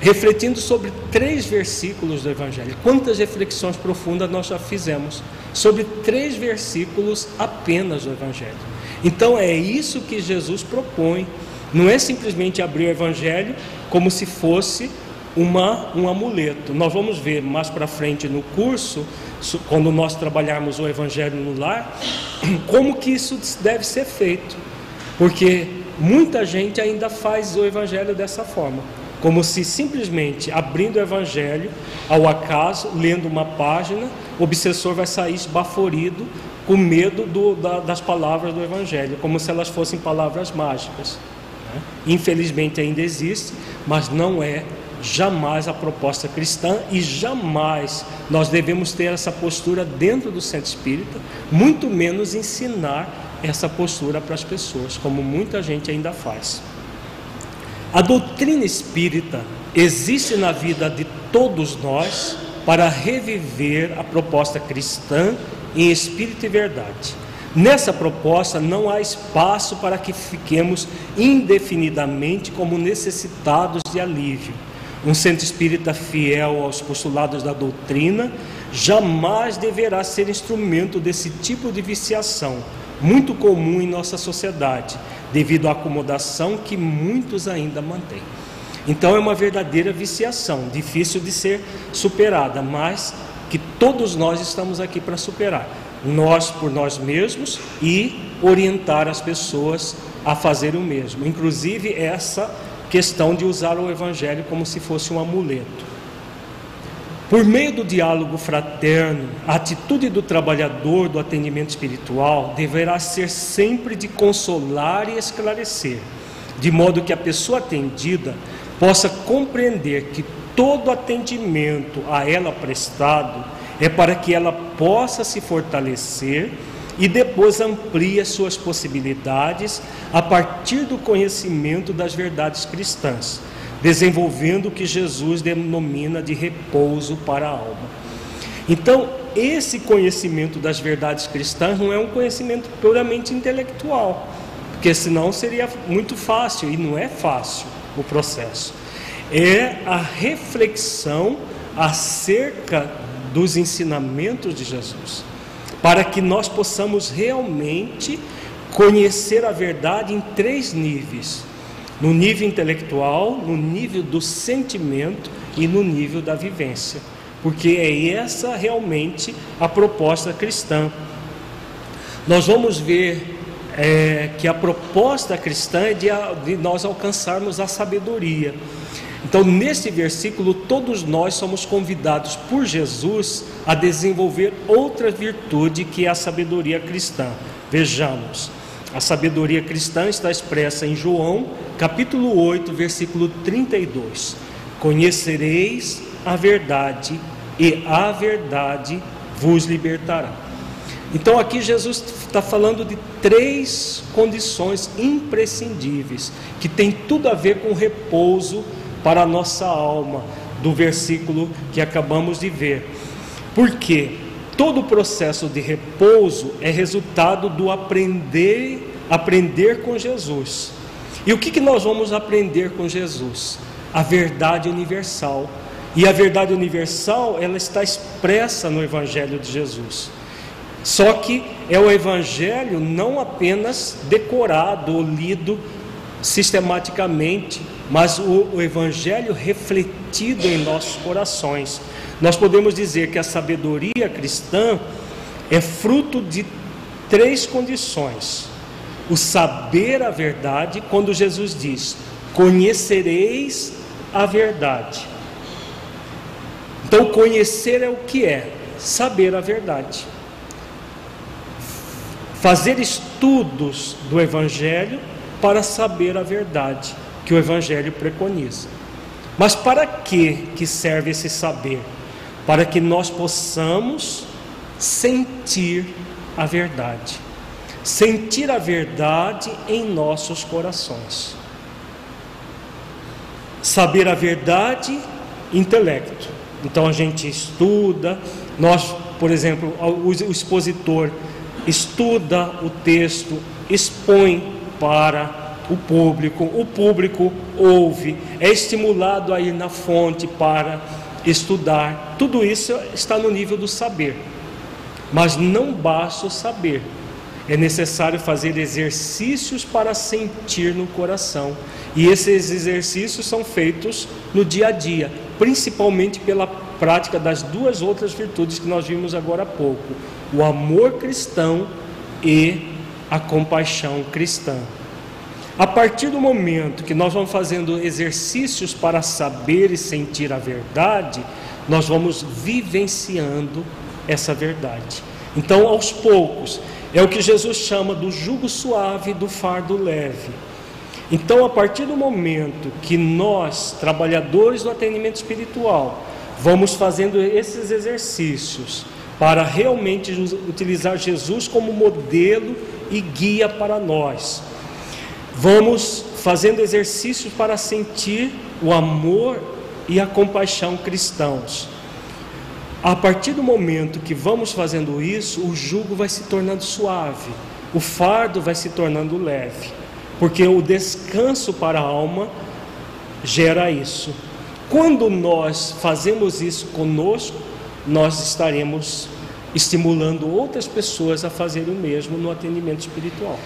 refletindo sobre três versículos do Evangelho. Quantas reflexões profundas nós já fizemos sobre três versículos apenas do Evangelho. Então é isso que Jesus propõe. Não é simplesmente abrir o Evangelho como se fosse uma, um amuleto. Nós vamos ver mais para frente no curso, quando nós trabalharmos o Evangelho no lar, como que isso deve ser feito. Porque muita gente ainda faz o Evangelho dessa forma como se simplesmente abrindo o Evangelho, ao acaso, lendo uma página, o obsessor vai sair esbaforido com medo do, da, das palavras do Evangelho, como se elas fossem palavras mágicas. Né? Infelizmente ainda existe, mas não é jamais a proposta cristã e jamais nós devemos ter essa postura dentro do centro espírita, muito menos ensinar essa postura para as pessoas, como muita gente ainda faz. A doutrina espírita existe na vida de todos nós para reviver a proposta cristã em espírito e verdade. Nessa proposta não há espaço para que fiquemos indefinidamente como necessitados de alívio. Um centro espírita fiel aos postulados da doutrina jamais deverá ser instrumento desse tipo de viciação, muito comum em nossa sociedade, devido à acomodação que muitos ainda mantêm. Então é uma verdadeira viciação, difícil de ser superada, mas que todos nós estamos aqui para superar. Nós por nós mesmos e orientar as pessoas a fazer o mesmo. Inclusive essa questão de usar o evangelho como se fosse um amuleto. Por meio do diálogo fraterno, a atitude do trabalhador do atendimento espiritual deverá ser sempre de consolar e esclarecer, de modo que a pessoa atendida possa compreender que todo atendimento a ela prestado é para que ela possa se fortalecer e depois amplie as suas possibilidades a partir do conhecimento das verdades cristãs desenvolvendo o que Jesus denomina de repouso para a alma. Então, esse conhecimento das verdades cristãs não é um conhecimento puramente intelectual, porque senão seria muito fácil, e não é fácil o processo. É a reflexão acerca dos ensinamentos de Jesus, para que nós possamos realmente conhecer a verdade em três níveis no nível intelectual, no nível do sentimento e no nível da vivência, porque é essa realmente a proposta cristã. Nós vamos ver é, que a proposta cristã é de, de nós alcançarmos a sabedoria. Então, neste versículo, todos nós somos convidados por Jesus a desenvolver outra virtude que é a sabedoria cristã. Vejamos. A sabedoria cristã está expressa em João, capítulo 8, versículo 32. Conhecereis a verdade, e a verdade vos libertará. Então aqui Jesus está falando de três condições imprescindíveis, que tem tudo a ver com repouso para a nossa alma, do versículo que acabamos de ver. Por quê? Todo o processo de repouso é resultado do aprender, aprender com Jesus. E o que, que nós vamos aprender com Jesus? A verdade universal. E a verdade universal, ela está expressa no Evangelho de Jesus. Só que é o Evangelho não apenas decorado ou lido sistematicamente, mas o, o Evangelho refletido em nossos corações nós podemos dizer que a sabedoria cristã é fruto de três condições: o saber a verdade, quando Jesus diz: Conhecereis a verdade. Então, conhecer é o que é? Saber a verdade. Fazer estudos do Evangelho para saber a verdade que o Evangelho preconiza. Mas para que, que serve esse saber? Para que nós possamos sentir a verdade, sentir a verdade em nossos corações. Saber a verdade, intelecto. Então a gente estuda, nós, por exemplo, o expositor estuda o texto, expõe para o público, o público ouve, é estimulado a ir na fonte para estudar, tudo isso está no nível do saber. Mas não basta o saber, é necessário fazer exercícios para sentir no coração. E esses exercícios são feitos no dia a dia, principalmente pela prática das duas outras virtudes que nós vimos agora há pouco: o amor cristão e a compaixão cristã. A partir do momento que nós vamos fazendo exercícios para saber e sentir a verdade, nós vamos vivenciando essa verdade. Então, aos poucos, é o que Jesus chama do jugo suave do fardo leve. Então, a partir do momento que nós, trabalhadores do atendimento espiritual, vamos fazendo esses exercícios para realmente utilizar Jesus como modelo e guia para nós, vamos fazendo exercícios para sentir o amor e a compaixão cristãos. A partir do momento que vamos fazendo isso, o jugo vai se tornando suave, o fardo vai se tornando leve, porque o descanso para a alma gera isso. Quando nós fazemos isso conosco, nós estaremos estimulando outras pessoas a fazerem o mesmo no atendimento espiritual.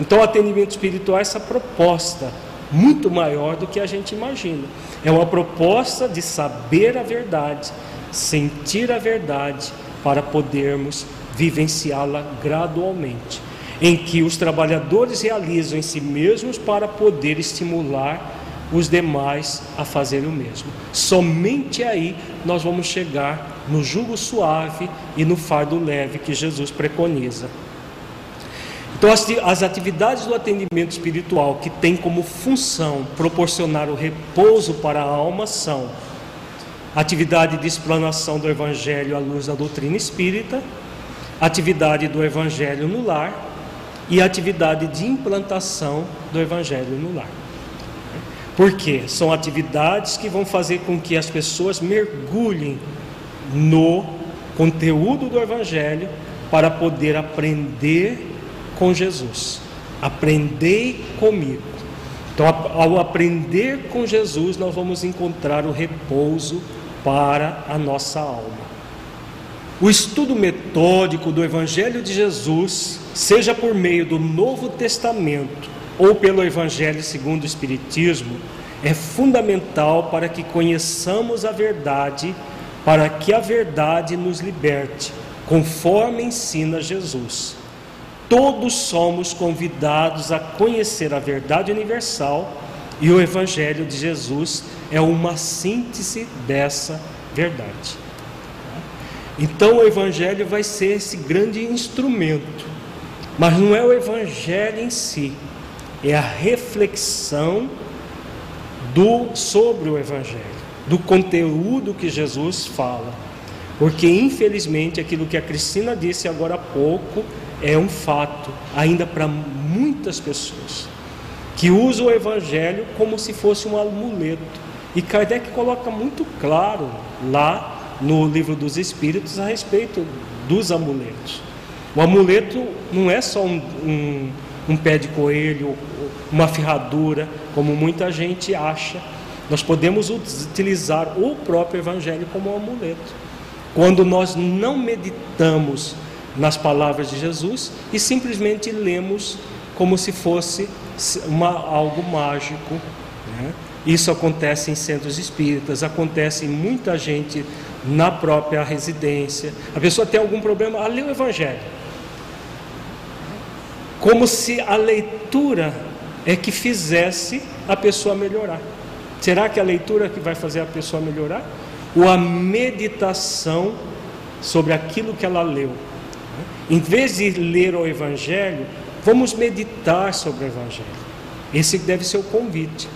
Então, o atendimento espiritual é essa proposta muito maior do que a gente imagina. É uma proposta de saber a verdade sentir a verdade para podermos vivenciá-la gradualmente, em que os trabalhadores realizam em si mesmos para poder estimular os demais a fazerem o mesmo. Somente aí nós vamos chegar no jugo suave e no fardo leve que Jesus preconiza. Então, as, atividades do atendimento espiritual que tem como função proporcionar o repouso para a alma são atividade de explanação do Evangelho à luz da doutrina espírita, atividade do Evangelho no lar e atividade de implantação do Evangelho no lar. Por quê? São atividades que vão fazer com que as pessoas mergulhem no conteúdo do Evangelho para poder aprender com Jesus. Aprendei comigo. Então, ao aprender com Jesus, nós vamos encontrar o repouso para a nossa alma. O estudo metódico do Evangelho de Jesus, seja por meio do Novo Testamento ou pelo Evangelho segundo o Espiritismo, é fundamental para que conheçamos a verdade, para que a verdade nos liberte, conforme ensina Jesus. Todos somos convidados a conhecer a verdade universal e o Evangelho de Jesus é uma síntese dessa verdade. Então o Evangelho vai ser esse grande instrumento, mas não é o Evangelho em si, é a reflexão do sobre o Evangelho, do conteúdo que Jesus fala. Porque infelizmente aquilo que a Cristina disse agora há pouco é um fato ainda para muitas pessoas que usam o evangelho como se fosse um amuleto. E Kardec coloca muito claro lá no livro dos Espíritos a respeito dos amuletos. O amuleto não é só um, um, um pé de coelho, uma ferradura, como muita gente acha. Nós podemos utilizar o próprio Evangelho como um amuleto. Quando nós não meditamos nas palavras de Jesus e simplesmente lemos como se fosse uma, algo mágico. Né? Isso acontece em centros espíritas, acontece em muita gente na própria residência. A pessoa tem algum problema, a lê o Evangelho. Como se a leitura é que fizesse a pessoa melhorar. Será que a leitura é que vai fazer a pessoa melhorar? Ou a meditação sobre aquilo que ela leu? Em vez de ler o Evangelho, vamos meditar sobre o Evangelho. Esse deve ser o convite.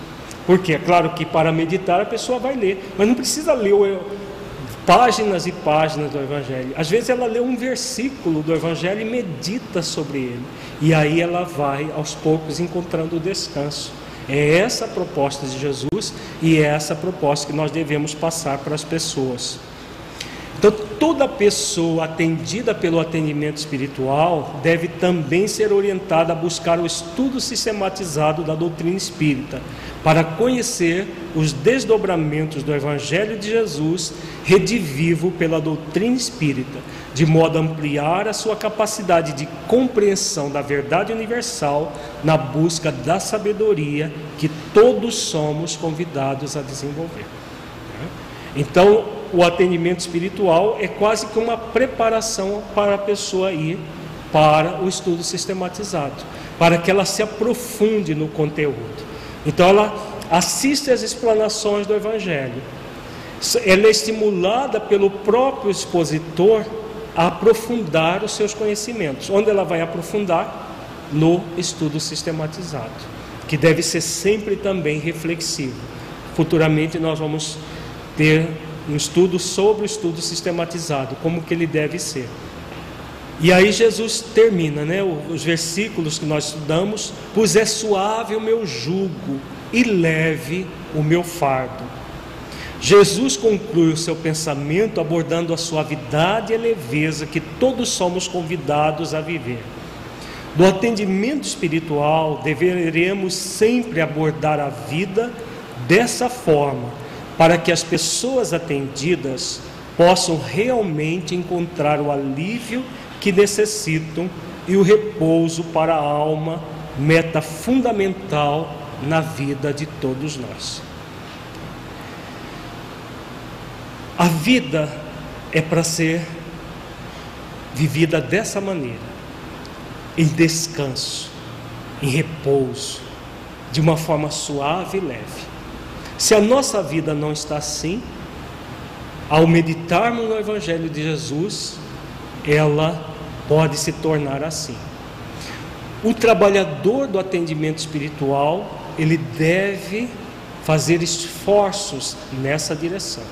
Porque é claro que para meditar a pessoa vai ler, mas não precisa ler o, páginas e páginas do Evangelho. Às vezes ela lê um versículo do Evangelho e medita sobre ele. E aí ela vai aos poucos encontrando o descanso. É essa a proposta de Jesus e é essa a proposta que nós devemos passar para as pessoas. Então, toda pessoa atendida pelo atendimento espiritual deve também ser orientada a buscar o estudo sistematizado da doutrina espírita, para conhecer os desdobramentos do Evangelho de Jesus, redivivo pela doutrina espírita, de modo a ampliar a sua capacidade de compreensão da verdade universal na busca da sabedoria que todos somos convidados a desenvolver. Então, o atendimento espiritual é quase que uma preparação para a pessoa ir para o estudo sistematizado. para que ela se aprofunde no conteúdo. Então ela assiste às explanações do Evangelho. Ela é estimulada pelo próprio expositor a aprofundar os seus conhecimentos. Onde ela vai aprofundar? No estudo sistematizado, que deve ser sempre também reflexivo. Futuramente nós vamos ter um estudo sobre o estudo sistematizado, como que ele deve ser. E aí Jesus termina, né, os versículos que nós estudamos, pois é suave o meu jugo e leve o meu fardo. Jesus conclui o seu pensamento abordando a suavidade e a leveza que todos somos convidados a viver. No atendimento espiritual, deveremos sempre abordar a vida dessa forma, para que as pessoas atendidas possam realmente encontrar o alívio que necessitam e o repouso para a alma, meta fundamental na vida de todos nós. A vida é para ser vivida dessa maneira, em descanso, em repouso, de uma forma suave e leve. Se a nossa vida não está assim, ao meditarmos no Evangelho de Jesus, ela pode se tornar assim. O trabalhador do atendimento espiritual, ele deve fazer esforços nessa direção,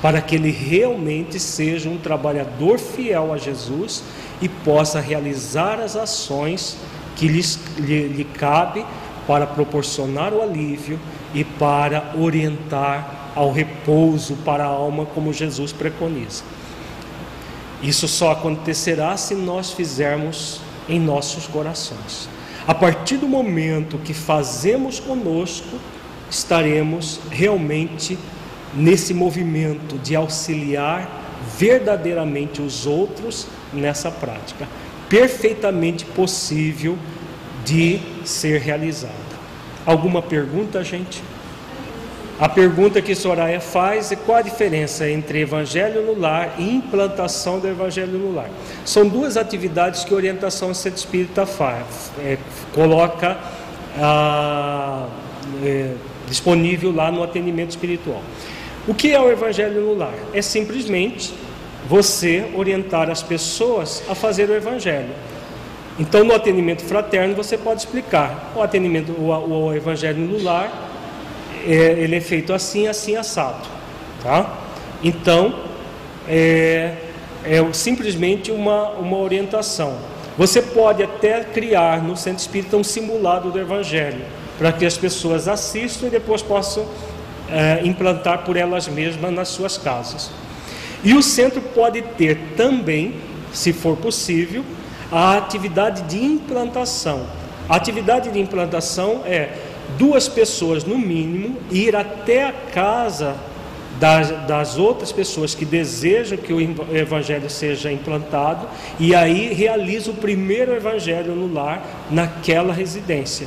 para que ele realmente seja um trabalhador fiel a Jesus e possa realizar as ações que lhe, lhe, lhe cabe para proporcionar o alívio e para orientar ao repouso para a alma, como Jesus preconiza. Isso só acontecerá se nós fizermos em nossos corações. A partir do momento que fazemos conosco, estaremos realmente nesse movimento de auxiliar verdadeiramente os outros nessa prática, perfeitamente possível de ser realizada. Alguma pergunta, gente? A pergunta que Soraya faz é qual a diferença entre evangelho no lar e implantação do evangelho no lar. São duas atividades que a orientação centro espírita faz, é, coloca ah, é, disponível lá no atendimento espiritual. O que é o evangelho no lar? É simplesmente você orientar as pessoas a fazer o evangelho. Então, no atendimento fraterno, você pode explicar o atendimento, o, o evangelho no lar é, ele é feito assim, assim, assado. Tá? Então, é, é simplesmente uma, uma orientação. Você pode até criar no centro espírita um simulado do Evangelho, para que as pessoas assistam e depois possam é, implantar por elas mesmas nas suas casas. E o centro pode ter também, se for possível, a atividade de implantação. A atividade de implantação é duas pessoas no mínimo ir até a casa das, das, outras pessoas que desejam que o evangelho seja implantado e aí realiza o primeiro evangelho no lar naquela residência.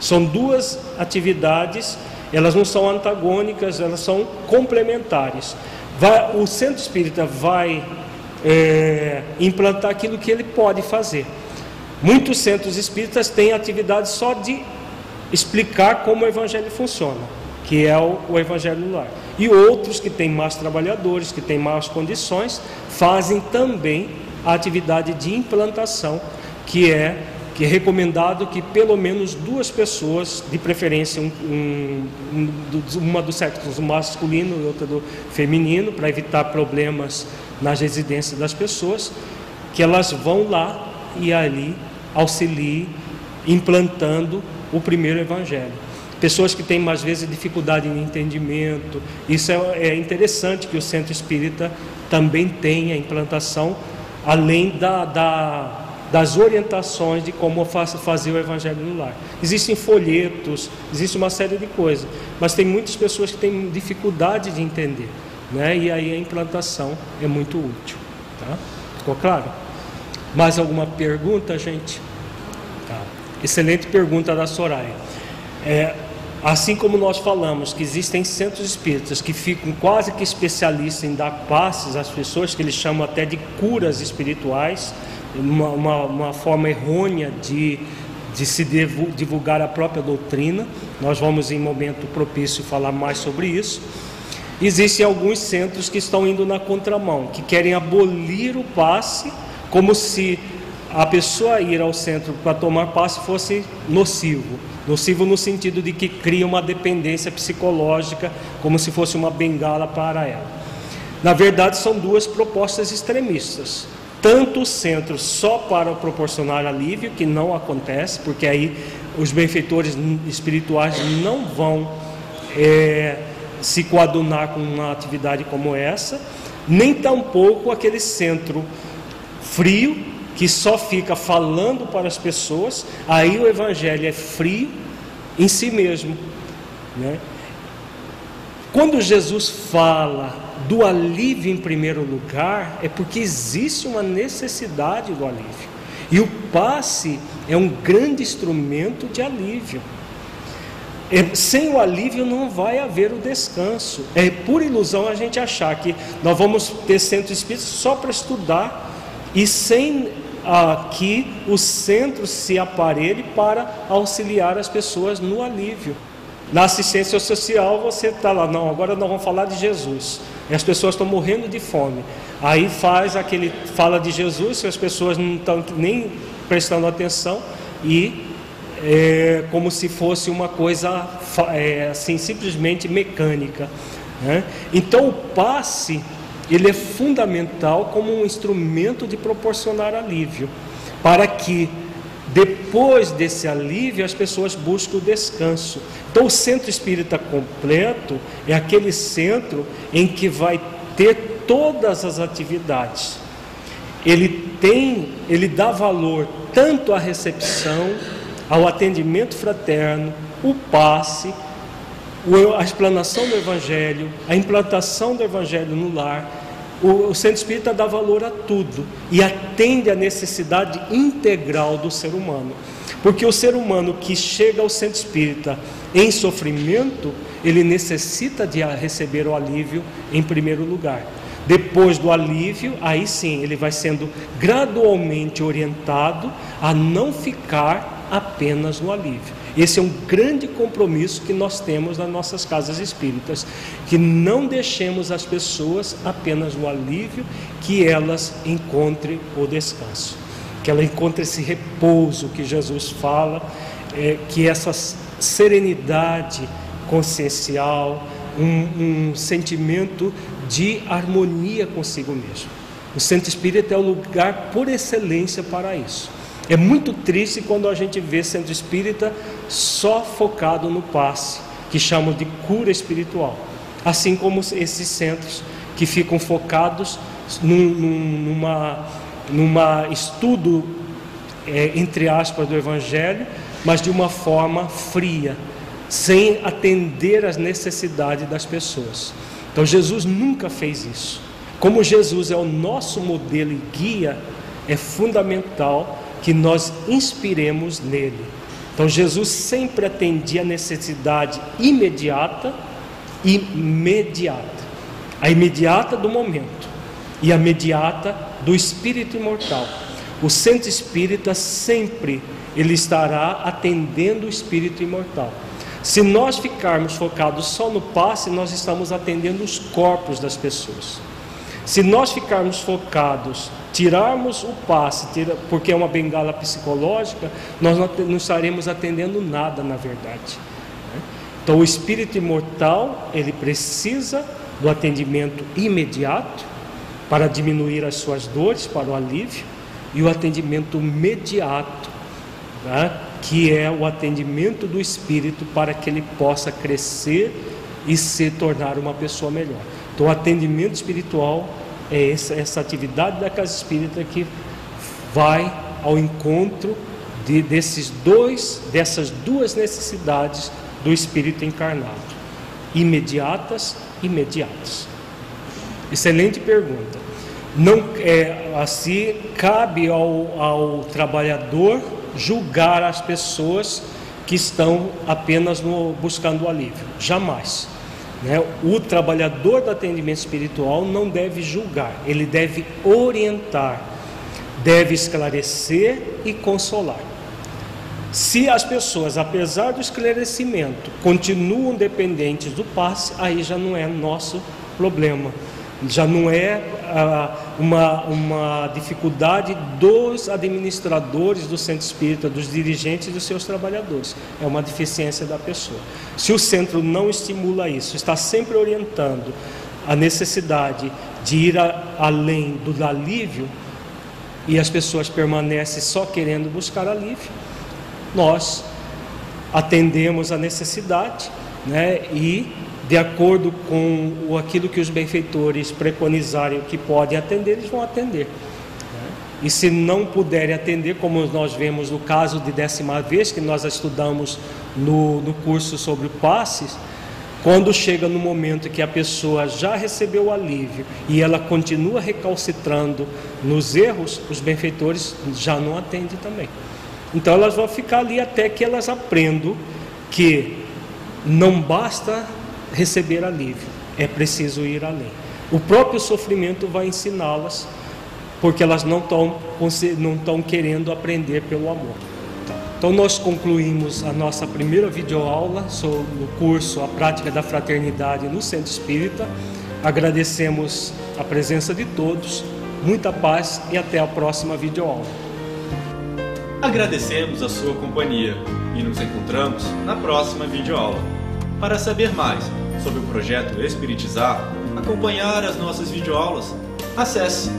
São duas atividades, elas não são antagônicas, elas são complementares. Vai, o centro espírita vai é, implantar aquilo que ele pode fazer. Muitos centros espíritas têm atividades só de explicar como o evangelho funciona, que é o, o evangelho no lar. E outros que têm mais trabalhadores, que têm mais condições, fazem também a atividade de implantação, que é que é recomendado que pelo menos duas pessoas, de preferência um, um, uma do sexo masculino e outra do feminino, para evitar problemas nas residências das pessoas, que elas vão lá e ali auxiliem implantando o primeiro evangelho. Pessoas que têm mais vezes dificuldade em entendimento. Isso é, é interessante que o centro espírita também tenha implantação, além da, da, das orientações de como fazer o evangelho no lar. Existem folhetos, existe uma série de coisas, mas tem muitas pessoas que têm dificuldade de entender, né? E aí a implantação é muito útil, tá? Ficou claro? Mais alguma pergunta, gente? Excelente pergunta da Soraya. É, assim como nós falamos que existem centros espíritas que ficam quase que especialistas em dar passes às pessoas, que eles chamam até de curas espirituais, uma, uma, uma forma errônea de, de se divulgar a própria doutrina. Nós vamos, em momento propício, falar mais sobre isso. Existem alguns centros que estão indo na contramão, que querem abolir o passe, como se a pessoa ir ao centro para tomar passe fosse nocivo. Nocivo no sentido de que cria uma dependência psicológica, como se fosse uma bengala para ela. Na verdade, são duas propostas extremistas tanto o centro só para proporcionar alívio, que não acontece, porque aí os benfeitores espirituais não vão é, se coadunar com uma atividade como essa, nem tampouco aquele centro frio que só fica falando para as pessoas, aí o evangelho é frio em si mesmo. Né? Quando Jesus fala do alívio em primeiro lugar é porque existe uma necessidade do alívio. E o passe é um grande instrumento de alívio. É, sem o alívio não vai haver o descanso. É pura ilusão a gente achar que nós vamos ter centro espírita só para estudar e sem ah, que o centro se aparelhe para auxiliar as pessoas no alívio. Na assistência social você está lá, não, agora nós vamos falar de Jesus. E as pessoas estão morrendo de fome. Aí faz aquele, fala de Jesus, que as pessoas não estão nem prestando atenção e é, como se fosse uma coisa é, assim simplesmente mecânica. Né? Então o passe ele é fundamental como um instrumento de proporcionar alívio para que depois desse alívio, as pessoas buscam o descanso. Então, o centro espírita completo é aquele centro em que vai ter todas as atividades. Ele tem, ele dá valor tanto à recepção, ao atendimento fraterno, o passe, a explanação do Evangelho, a implantação do Evangelho no lar, o, centro espírita dá valor a tudo e atende à necessidade integral do ser humano. Porque o ser humano que chega ao centro espírita em sofrimento, ele necessita de receber o alívio em primeiro lugar. Depois do alívio, aí sim, ele vai sendo gradualmente orientado a não ficar apenas no alívio. Esse é um grande compromisso que nós temos nas nossas casas espíritas, que não deixemos as pessoas apenas no alívio, que elas encontrem o descanso, que ela encontre esse repouso que Jesus fala, é, que essa serenidade consciencial, um, um sentimento de harmonia consigo mesmo. O centro espírita é o lugar por excelência para isso. É muito triste quando a gente vê centro espírita só focado no passe, que chamam de cura espiritual. Assim como esses centros que ficam focados num, numa, numa estudo, é, entre aspas, do Evangelho, mas de uma forma fria, sem atender às necessidades das pessoas. Então Jesus nunca fez isso. Como Jesus é o nosso modelo e guia, é fundamental que nós inspiremos nele. Então Jesus sempre atendia a necessidade imediata e imediata. A imediata do momento e a imediata do espírito imortal. O centro espírita sempre ele estará atendendo o espírito imortal. Se nós ficarmos focados só no passe, nós estamos atendendo os corpos das pessoas. Se nós ficarmos focados, tirarmos o passe, tira, porque é uma bengala psicológica, nós não estaremos atendendo nada na verdade. Né? Então, o espírito imortal, ele precisa do atendimento imediato para diminuir as suas dores, para o alívio, e o atendimento imediato, né? que é o atendimento do espírito para que ele possa crescer e se tornar uma pessoa melhor. Então, o atendimento espiritual é essa, essa atividade da casa espírita que vai ao encontro de, desses dois, dessas duas necessidades do espírito encarnado, imediatas, imediatas. Excelente pergunta. Não é assim cabe ao, ao trabalhador julgar as pessoas que estão apenas no, buscando alívio. Jamais. Né? O trabalhador do atendimento espiritual não deve julgar, ele deve orientar, deve esclarecer e consolar. Se as pessoas, apesar do esclarecimento, continuam dependentes do passe, aí já não é nosso problema. Já não é ah, uma, uma dificuldade dos administradores do centro espírita, dos dirigentes e dos seus trabalhadores. É uma deficiência da pessoa. Se o centro não estimula isso, está sempre orientando a necessidade de ir a, além do alívio, e as pessoas permanecem só querendo buscar alívio, nós atendemos a necessidade né, e, de acordo com aquilo que os benfeitores preconizarem que podem atender, eles vão atender. Né. E se não puderem atender, como nós vemos no caso de décima vez, que nós estudamos no, no curso sobre passes, quando chega no momento que a pessoa já recebeu o alívio e ela continua recalcitrando nos erros, os benfeitores já não atendem também. Então elas vão ficar ali até que elas aprendam que não basta receber alívio, é preciso ir além. O próprio sofrimento vai ensiná-las, porque elas não estão não querendo aprender pelo amor. Então nós concluímos a nossa primeira videoaula sobre o curso A Prática da Fraternidade no Centro Espírita. Agradecemos a presença de todos, muita paz e até a próxima videoaula. Agradecemos a sua companhia e nos encontramos na próxima videoaula. Para saber mais sobre o projeto Espiritizar, acompanhar as nossas videoaulas, acesse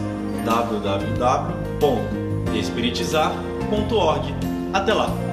www.espiritizar.org até lá!